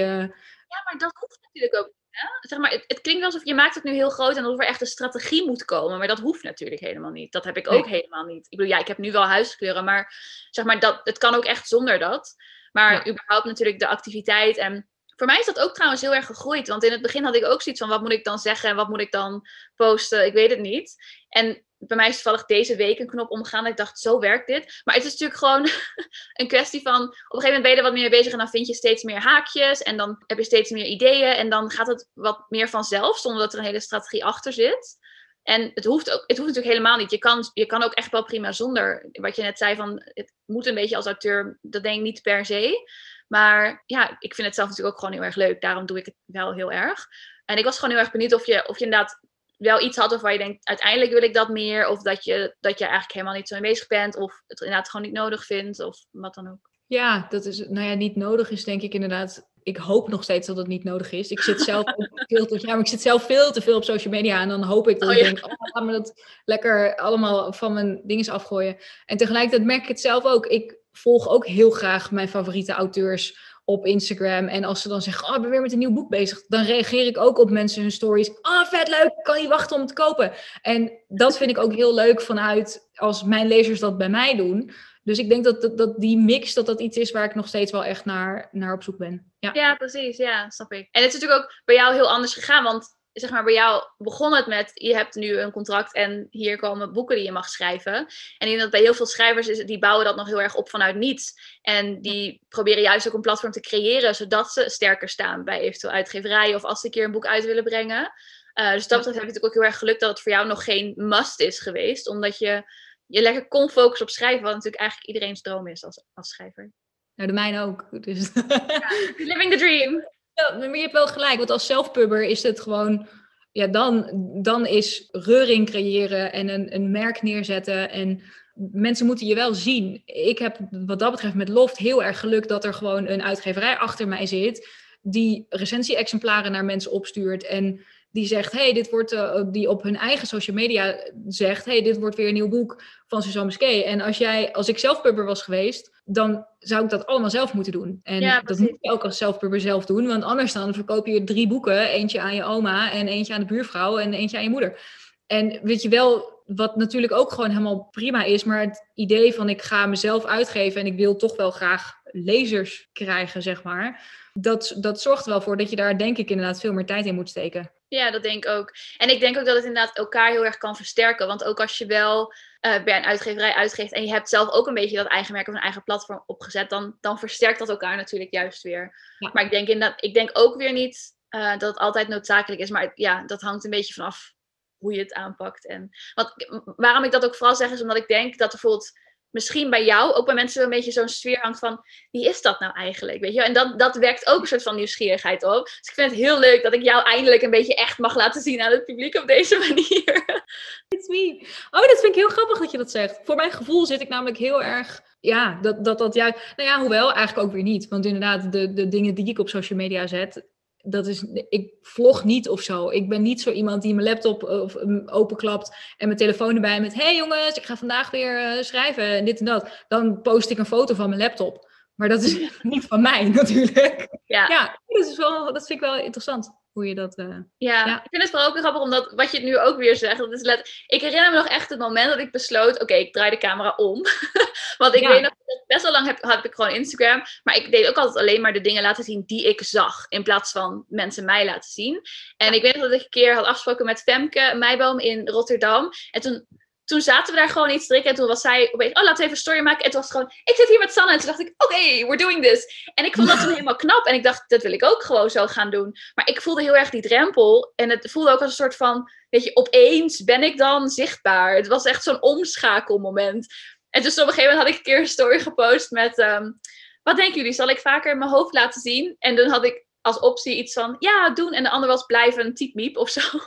Ja, maar dat hoeft natuurlijk ook ja? Zeg maar, het, het, klinkt alsof je maakt het nu heel groot en alsof er echt een strategie moet komen. Maar dat hoeft natuurlijk helemaal niet. Dat heb ik ook helemaal niet. Ik bedoel, ja, ik heb nu wel huiskleuren, maar zeg maar, dat, het kan ook echt zonder dat. Maar überhaupt natuurlijk de activiteit en voor mij is dat ook trouwens heel erg gegroeid. Want in het begin had ik ook zoiets van: wat moet ik dan zeggen en wat moet ik dan posten? Ik weet het niet. En bij mij is toevallig deze week een knop omgegaan. ik dacht: zo werkt dit. Maar het is natuurlijk gewoon een kwestie van: op een gegeven moment ben je er wat meer mee bezig. En dan vind je steeds meer haakjes. En dan heb je steeds meer ideeën. En dan gaat het wat meer vanzelf, zonder dat er een hele strategie achter zit. En het hoeft, ook, het hoeft natuurlijk helemaal niet. Je kan, je kan ook echt wel prima zonder. Wat je net zei van: het moet een beetje als auteur. Dat denk ik niet per se. Maar ja, ik vind het zelf natuurlijk ook gewoon heel erg leuk. Daarom doe ik het wel heel erg. En ik was gewoon heel erg benieuwd of je, of je inderdaad wel iets had waarvan je denkt, uiteindelijk wil ik dat meer. Of dat je, dat je eigenlijk helemaal niet zo mee bezig bent. Of het inderdaad gewoon niet nodig vindt. Of wat dan ook. Ja, dat is, nou ja, niet nodig is denk ik inderdaad ik hoop nog steeds dat het niet nodig is. Ik zit zelf veel te, ja, maar ik zit zelf veel te veel op social media. En dan hoop ik dat Oh, ik ja. denk, oh, laat me dat lekker allemaal van mijn dingen afgooien. En tegelijkertijd merk ik het zelf ook. Ik volg ook heel graag mijn favoriete auteurs op Instagram. En als ze dan zeggen, oh, ik ben weer met een nieuw boek bezig. Dan reageer ik ook op mensen hun stories. Oh, vet leuk, ik kan niet wachten om het te kopen. En dat vind ik ook heel leuk vanuit als mijn lezers dat bij mij doen. Dus ik denk dat, dat, dat die mix, dat dat iets is waar ik nog steeds wel echt naar, naar op zoek ben. Ja. Ja, precies. Ja, snap ik. En het is natuurlijk ook bij jou heel anders gegaan. Want zeg maar, bij jou begon het met, je hebt nu een contract en hier komen boeken die je mag schrijven. En ik denk dat bij heel veel schrijvers, is, die bouwen dat nog heel erg op vanuit niets. En die proberen juist ook een platform te creëren, zodat ze sterker staan bij eventueel uitgeverijen of als ze een keer een boek uit willen brengen. Uh, dus dat betreft heb je natuurlijk ook heel erg geluk dat het voor jou nog geen must is geweest. Omdat je je lekker kon focussen op schrijven, wat natuurlijk eigenlijk iedereen's droom is als, als schrijver. Nou, de mijne ook. Dus. Ja, living the dream. Ja, maar je hebt wel gelijk, want als zelfpubber is het gewoon, ja, dan, dan is reuring creëren en een, een merk neerzetten en mensen moeten je wel zien. Ik heb wat dat betreft met Loft heel erg geluk dat er gewoon een uitgeverij achter mij zit die recensie-exemplaren naar mensen opstuurt en die zegt, hey, dit wordt, uh, die op hun eigen social media zegt, hey, dit wordt weer een nieuw boek van Suzanne Musquet. En als jij, als ik zelfpubber was geweest, dan zou ik dat allemaal zelf moeten doen. En Ja, dat moet je ook als zelfpubber zelf doen, want anders dan verkoop je drie boeken, eentje aan je oma en eentje aan de buurvrouw en eentje aan je moeder. En weet je wel, wat natuurlijk ook gewoon helemaal prima is, maar het idee van ik ga mezelf uitgeven en ik wil toch wel graag lezers krijgen, zeg maar. Dat, dat zorgt er wel voor dat je daar denk ik inderdaad veel meer tijd in moet steken. Ja, dat denk ik ook. En ik denk ook dat het inderdaad elkaar heel erg kan versterken. Want ook als je wel uh, bij een uitgeverij uitgeeft en je hebt zelf ook een beetje dat eigen merk of een eigen platform opgezet, dan, dan versterkt dat elkaar natuurlijk juist weer. Ja. Maar ik denk, inderdaad, ik denk ook weer niet uh, dat het altijd noodzakelijk is. Maar ja, dat hangt een beetje vanaf hoe je het aanpakt. En wat, waarom ik dat ook vooral zeg, is omdat ik denk dat er bijvoorbeeld misschien bij jou ook bij mensen een beetje zo'n sfeer hangt van wie is dat nou eigenlijk? Weet je? En dat, dat werkt ook een soort van nieuwsgierigheid op. Dus ik vind het heel leuk dat ik jou eindelijk een beetje echt mag laten zien aan het publiek op deze manier. It's me. Oh, dat vind ik heel grappig dat je dat zegt. Voor mijn gevoel zit ik namelijk heel erg. Ja, dat dat, dat juist. Nou ja, hoewel eigenlijk ook weer niet. Want inderdaad, de, de dingen die ik op social media zet. Dat is, ik vlog niet of zo. Ik ben niet zo iemand die mijn laptop of, um, openklapt en mijn telefoon erbij met: hey jongens, ik ga vandaag weer uh, schrijven en dit en dat. Dan post ik een foto van mijn laptop. Maar dat is niet van mij natuurlijk. Ja, ja dat, is wel, dat vind ik wel interessant hoe je dat. Uh... Ja, ja, ik vind het vooral ook grappig omdat wat je nu ook weer zegt. Dat is let... Ik herinner me nog echt het moment dat ik besloot: oké, okay, ik draai de camera om. Want ik ja. weet nog dat best wel lang heb, had ik gewoon Instagram. Maar ik deed ook altijd alleen maar de dingen laten zien die ik zag. In plaats van mensen mij laten zien. En ik weet nog dat ik een keer had afgesproken met Femke Meiboom in Rotterdam. En toen toen zaten we daar gewoon iets te drinken. En toen was zij opeens, oh, laten we even een story maken. En toen was het gewoon, ik zit hier met Sanne. En toen dacht ik, oké, okay, we're doing this. En ik vond dat toen helemaal knap. En ik dacht, dat wil ik ook gewoon zo gaan doen. Maar ik voelde heel erg die drempel. En het voelde ook als een soort van, weet je, opeens ben ik dan zichtbaar. Het was echt zo'n omschakelmoment. En dus op een gegeven moment had ik een keer een story gepost met, um, wat denken jullie, zal ik vaker mijn hoofd laten zien? En dan had ik als optie iets van, ja, doen. En de ander was blijven typmiep of zo.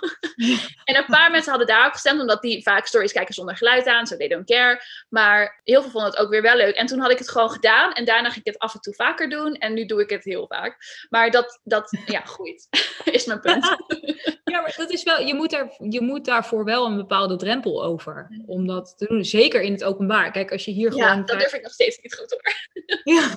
en een paar mensen hadden daarop gestemd, omdat die vaak stories kijken zonder geluid aan. So they don't care. Maar heel veel vonden het ook weer wel leuk. En toen had ik het gewoon gedaan. En daarna ging ik het af en toe vaker doen. En nu doe ik het heel vaak. Maar dat, dat ja, groeit. is mijn punt. ja, maar dat is wel, je moet, er, je moet daarvoor wel een bepaalde drempel over. Om dat te doen. Zeker in het openbaar. Kijk, als je hier ja, gewoon... dat durf ik nog steeds niet goed hoor. ja,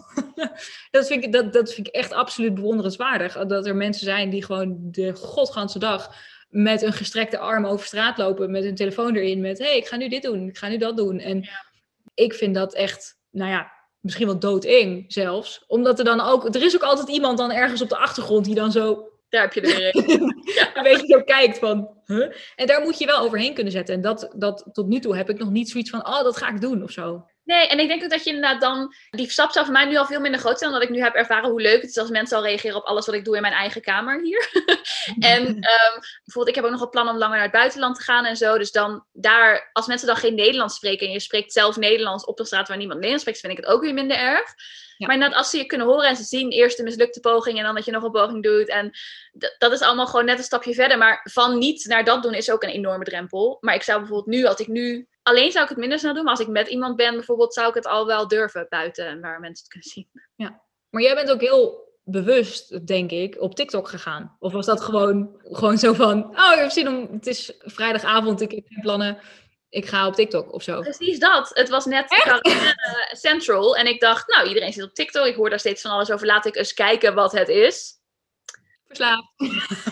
dat vind, ik, dat, dat vind ik echt absoluut bewonderenswaardig. Dat er mensen zijn die gewoon de godganse dag met een gestrekte arm over straat lopen, met hun telefoon erin, met hé, hey, ik ga nu dit doen, ik ga nu dat doen. En ja. ik vind dat echt, nou ja, misschien wel doodeng zelfs. Omdat er dan ook, er is ook altijd iemand dan ergens op de achtergrond die dan zo... Daar heb je er weer ja. een beetje zo kijkt van, huh? En daar moet je wel overheen kunnen zetten. En dat, dat tot nu toe heb ik nog niet zoiets van, oh, dat ga ik doen of zo. Nee, en ik denk ook dat je inderdaad dan... Die stap zou voor mij nu al veel minder groot zijn... omdat ik nu heb ervaren hoe leuk het is als mensen al reageren op alles wat ik doe in mijn eigen kamer hier. en um, bijvoorbeeld, ik heb ook nog het plan om langer naar het buitenland te gaan en zo. Dus dan daar, als mensen dan geen Nederlands spreken... en je spreekt zelf Nederlands op de straat waar niemand Nederlands spreekt... vind ik het ook weer minder erg. Ja. Maar inderdaad, als ze je kunnen horen en ze zien eerst de mislukte poging... en dan dat je nog een poging doet. En dat is allemaal gewoon net een stapje verder. Maar van niet naar dat doen is ook een enorme drempel. Maar ik zou bijvoorbeeld nu, als ik nu alleen zou ik het minder snel doen. Maar als ik met iemand ben bijvoorbeeld, zou ik het al wel durven buiten waar mensen het kunnen zien. Ja, maar jij bent ook heel bewust, denk ik, op TikTok gegaan? Of was dat gewoon, gewoon zo van, oh, ik heb zin om, het is vrijdagavond, ik heb geen plannen, ik ga op TikTok of zo? Precies dat. Het was net quarantaine central en ik dacht, nou, iedereen zit op TikTok, ik hoor daar steeds van alles over, laat ik eens kijken wat het is. Verslaafd.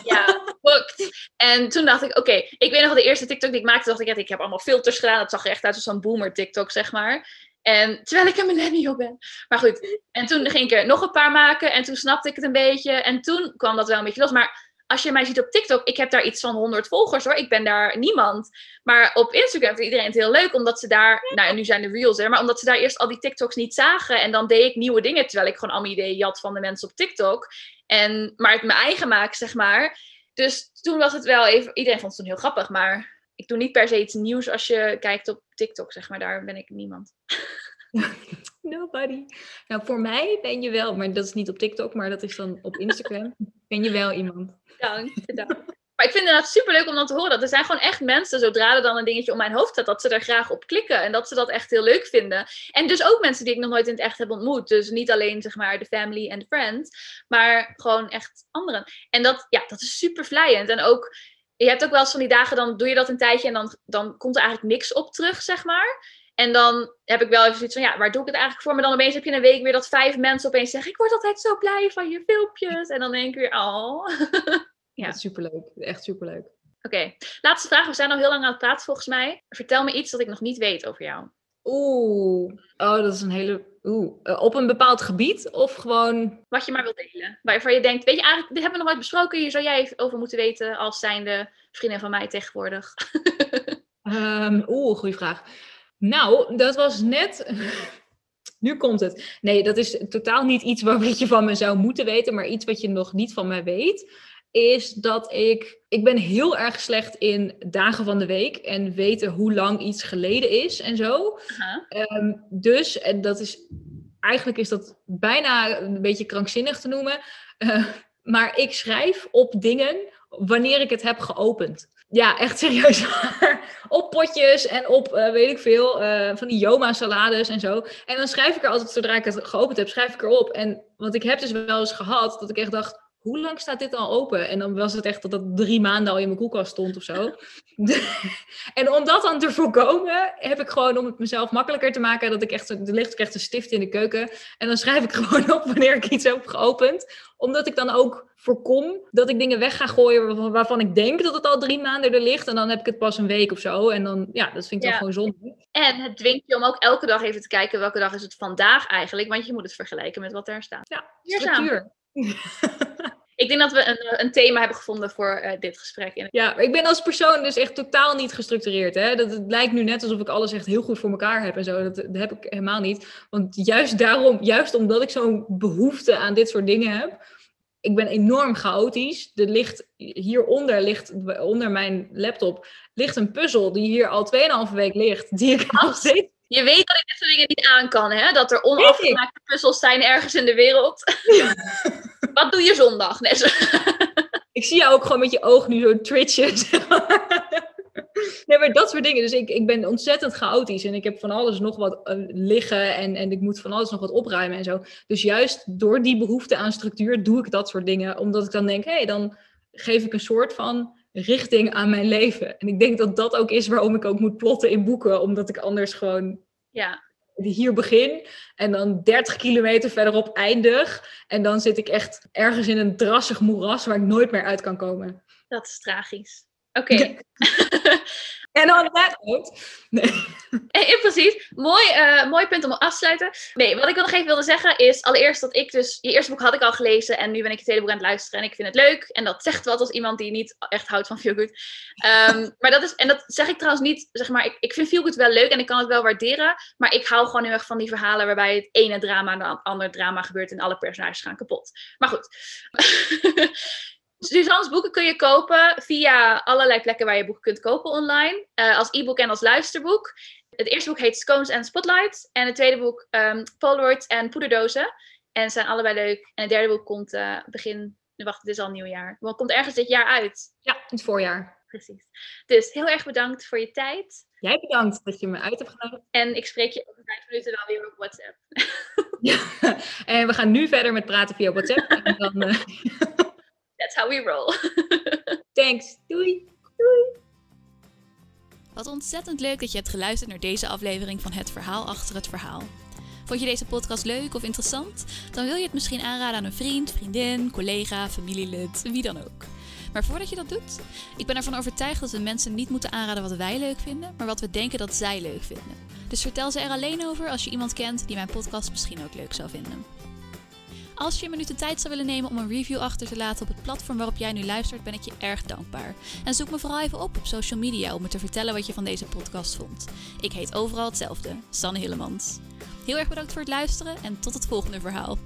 Ja, booked. En toen dacht ik, oké, ik weet nog wel de eerste TikTok die ik maakte, dacht ik, ik heb allemaal filters gedaan, dat zag er echt uit als zo'n boomer TikTok, zeg maar. En terwijl ik een millennial ben. Maar goed, en toen ging ik er nog een paar maken en toen snapte ik het een beetje. En toen kwam dat wel een beetje los. Maar als je mij ziet op TikTok, ik heb daar iets van 100 volgers hoor. Ik ben daar niemand. Maar op Instagram vindt iedereen het heel leuk, omdat ze daar, nou nu zijn de reels er, maar omdat ze daar eerst al die TikToks niet zagen. En dan deed ik nieuwe dingen, terwijl ik gewoon allemaal ideeën jat van de mensen op TikTok. En, maar het mijn eigen maak, zeg maar. Dus toen was het wel even, iedereen vond het toen heel grappig, maar ik doe niet per se iets nieuws als je kijkt op TikTok, zeg maar. Daar ben ik niemand. Nobody. Nou, voor mij ben je wel, maar dat is niet op TikTok, maar dat is dan op Instagram. ben je wel iemand. Dank, bedankt. Maar ik vind het super leuk om dan te horen dat er zijn gewoon echt mensen, zodra er dan een dingetje om mijn hoofd staat, dat ze er graag op klikken en dat ze dat echt heel leuk vinden. En dus ook mensen die ik nog nooit in het echt heb ontmoet. Dus niet alleen zeg maar de family en de friends, maar gewoon echt anderen. En dat, ja, dat is super vlijend. En ook je hebt ook wel eens van die dagen, dan doe je dat een tijdje en dan, dan komt er eigenlijk niks op terug, zeg maar. En dan heb ik wel even zoiets van, ja, waar doe ik het eigenlijk voor? Maar dan opeens heb je een week weer dat vijf mensen opeens zeggen, ik word altijd zo blij van je filmpjes. En dan denk ik weer, oh. ja. superleuk, echt superleuk. Oké, laatste vraag. We zijn al heel lang aan het praten volgens mij. Vertel me iets dat ik nog niet weet over jou. Oeh, oh, dat is een hele. Oeh, eh, op een bepaald gebied of gewoon. Wat je maar wilt delen. Waarvan je denkt, weet je eigenlijk, dit hebben we nog nooit besproken. Hier zou jij over moeten weten als zijnde vriendin van mij tegenwoordig. um, Oeh, goede vraag. Nou, dat was net. nu komt het. Nee, dat is totaal niet iets wat je van me zou moeten weten, maar iets wat je nog niet van mij weet is dat ik. Ik ben heel erg slecht in dagen van de week en weten hoe lang iets geleden is en zo. Ehm, dus, en dat is. Eigenlijk is dat bijna een beetje krankzinnig te noemen. Uh, maar ik schrijf op dingen wanneer ik het heb geopend. Ja, echt serieus. op potjes en op, uh, weet ik veel, uh, van die Joma-salades en zo. En dan schrijf ik er altijd, zodra ik het geopend heb, schrijf ik erop. En, want ik heb dus wel eens gehad dat ik echt dacht, hoe lang staat dit al open? En dan was het echt dat dat drie maanden al in mijn koelkast stond of zo. en om dat dan te voorkomen, heb ik gewoon om het mezelf makkelijker te maken, dat ik echt, er ligt ook echt een stift in de keuken. En dan schrijf ik gewoon op wanneer ik iets heb geopend. Omdat ik dan ook voorkom dat ik dingen weg ga gooien waarvan ik denk dat het al drie maanden er ligt. En dan heb ik het pas een week of zo. En dan, ja, dat vind ik dan gewoon zonde. En het dwingt je om ook elke dag even te kijken welke dag is het vandaag eigenlijk. Want je moet het vergelijken met wat er staat. Ja, structuur. Ik denk dat we een, een thema hebben gevonden voor uh, dit gesprek. Ja, ik ben als persoon dus echt totaal niet gestructureerd. Hè? Dat, het lijkt nu net alsof ik alles echt heel goed voor elkaar heb en zo. Dat, dat heb ik helemaal niet. Want juist daarom, juist omdat ik zo'n behoefte aan dit soort dingen heb, ik ben enorm chaotisch. Er ligt hieronder, ligt, onder mijn laptop, ligt een puzzel die hier al 2,5 week ligt. Die ik nog steeds je weet dat ik dit soort dingen niet aan kan, hè? Dat er onafgemaakte puzzels zijn ergens in de wereld. Wat doe je zondag? Ik zie jou ook gewoon met je oog nu zo twitchen. nee, maar dat soort dingen. Dus ik, ik ben ontzettend chaotisch. En ik heb van alles nog wat uh, liggen. En, en ik moet van alles nog wat opruimen en zo. Dus juist door die behoefte aan structuur doe ik dat soort dingen. Omdat ik dan denk, hé, hey, dan geef ik een soort van richting aan mijn leven. En ik denk dat dat ook is waarom ik ook moet plotten in boeken, omdat ik anders gewoon ja. hier begin en dan 30 kilometer verderop eindig. En dan zit ik echt ergens in een drassig moeras waar ik nooit meer uit kan komen. Dat is tragisch. Oké. En on that note. Nee. Ja, precies. Mooi, uh, mooi punt om af te sluiten. Nee, wat ik nog even wilde zeggen is allereerst dat ik dus... Je eerste boek had ik al gelezen en nu ben ik het hele boek aan het luisteren. En ik vind het leuk. En dat zegt wat als iemand die niet echt houdt van feelgood. Um, maar dat is... En dat zeg ik trouwens niet... Zeg maar, ik, ik vind feelgood wel leuk en ik kan het wel waarderen. Maar ik hou gewoon heel erg van die verhalen waarbij het ene drama en het andere drama gebeurt. En alle personages gaan kapot. Maar goed. Suzanne's boeken kun je kopen via allerlei plekken waar je boeken kunt kopen online. Uh, als e-book en als luisterboek. Het eerste boek heet Scones and Spotlight. En het tweede boek um, Polaroids en Poederdozen. En zijn allebei leuk. En het derde boek komt uh, begin... Wacht, het is al nieuwjaar. Het komt ergens dit jaar uit. Ja, in het voorjaar. Precies. Dus heel erg bedankt voor je tijd. Jij bedankt dat je me uit hebt genodigd. En ik spreek je over vijf minuten wel weer op WhatsApp. Ja, en we gaan nu verder met praten via WhatsApp. En dan, uh... That's how we roll. Thanks. Doei. Doei. Wat ontzettend leuk dat je hebt geluisterd naar deze aflevering van Het Verhaal achter het Verhaal. Vond je deze podcast leuk of interessant? Dan wil je het misschien aanraden aan een vriend, vriendin, collega, familielid, wie dan ook. Maar voordat je dat doet, ik ben ervan overtuigd dat we mensen niet moeten aanraden wat wij leuk vinden, maar wat we denken dat zij leuk vinden. Dus vertel ze er alleen over als je iemand kent die mijn podcast misschien ook leuk zou vinden. Als je een minuut de tijd zou willen nemen om een review achter te laten op het platform waarop jij nu luistert, ben ik je erg dankbaar. En zoek me vooral even op op social media om me te vertellen wat je van deze podcast vond. Ik heet overal hetzelfde, Sanne Hillemans. Heel erg bedankt voor het luisteren en tot het volgende verhaal.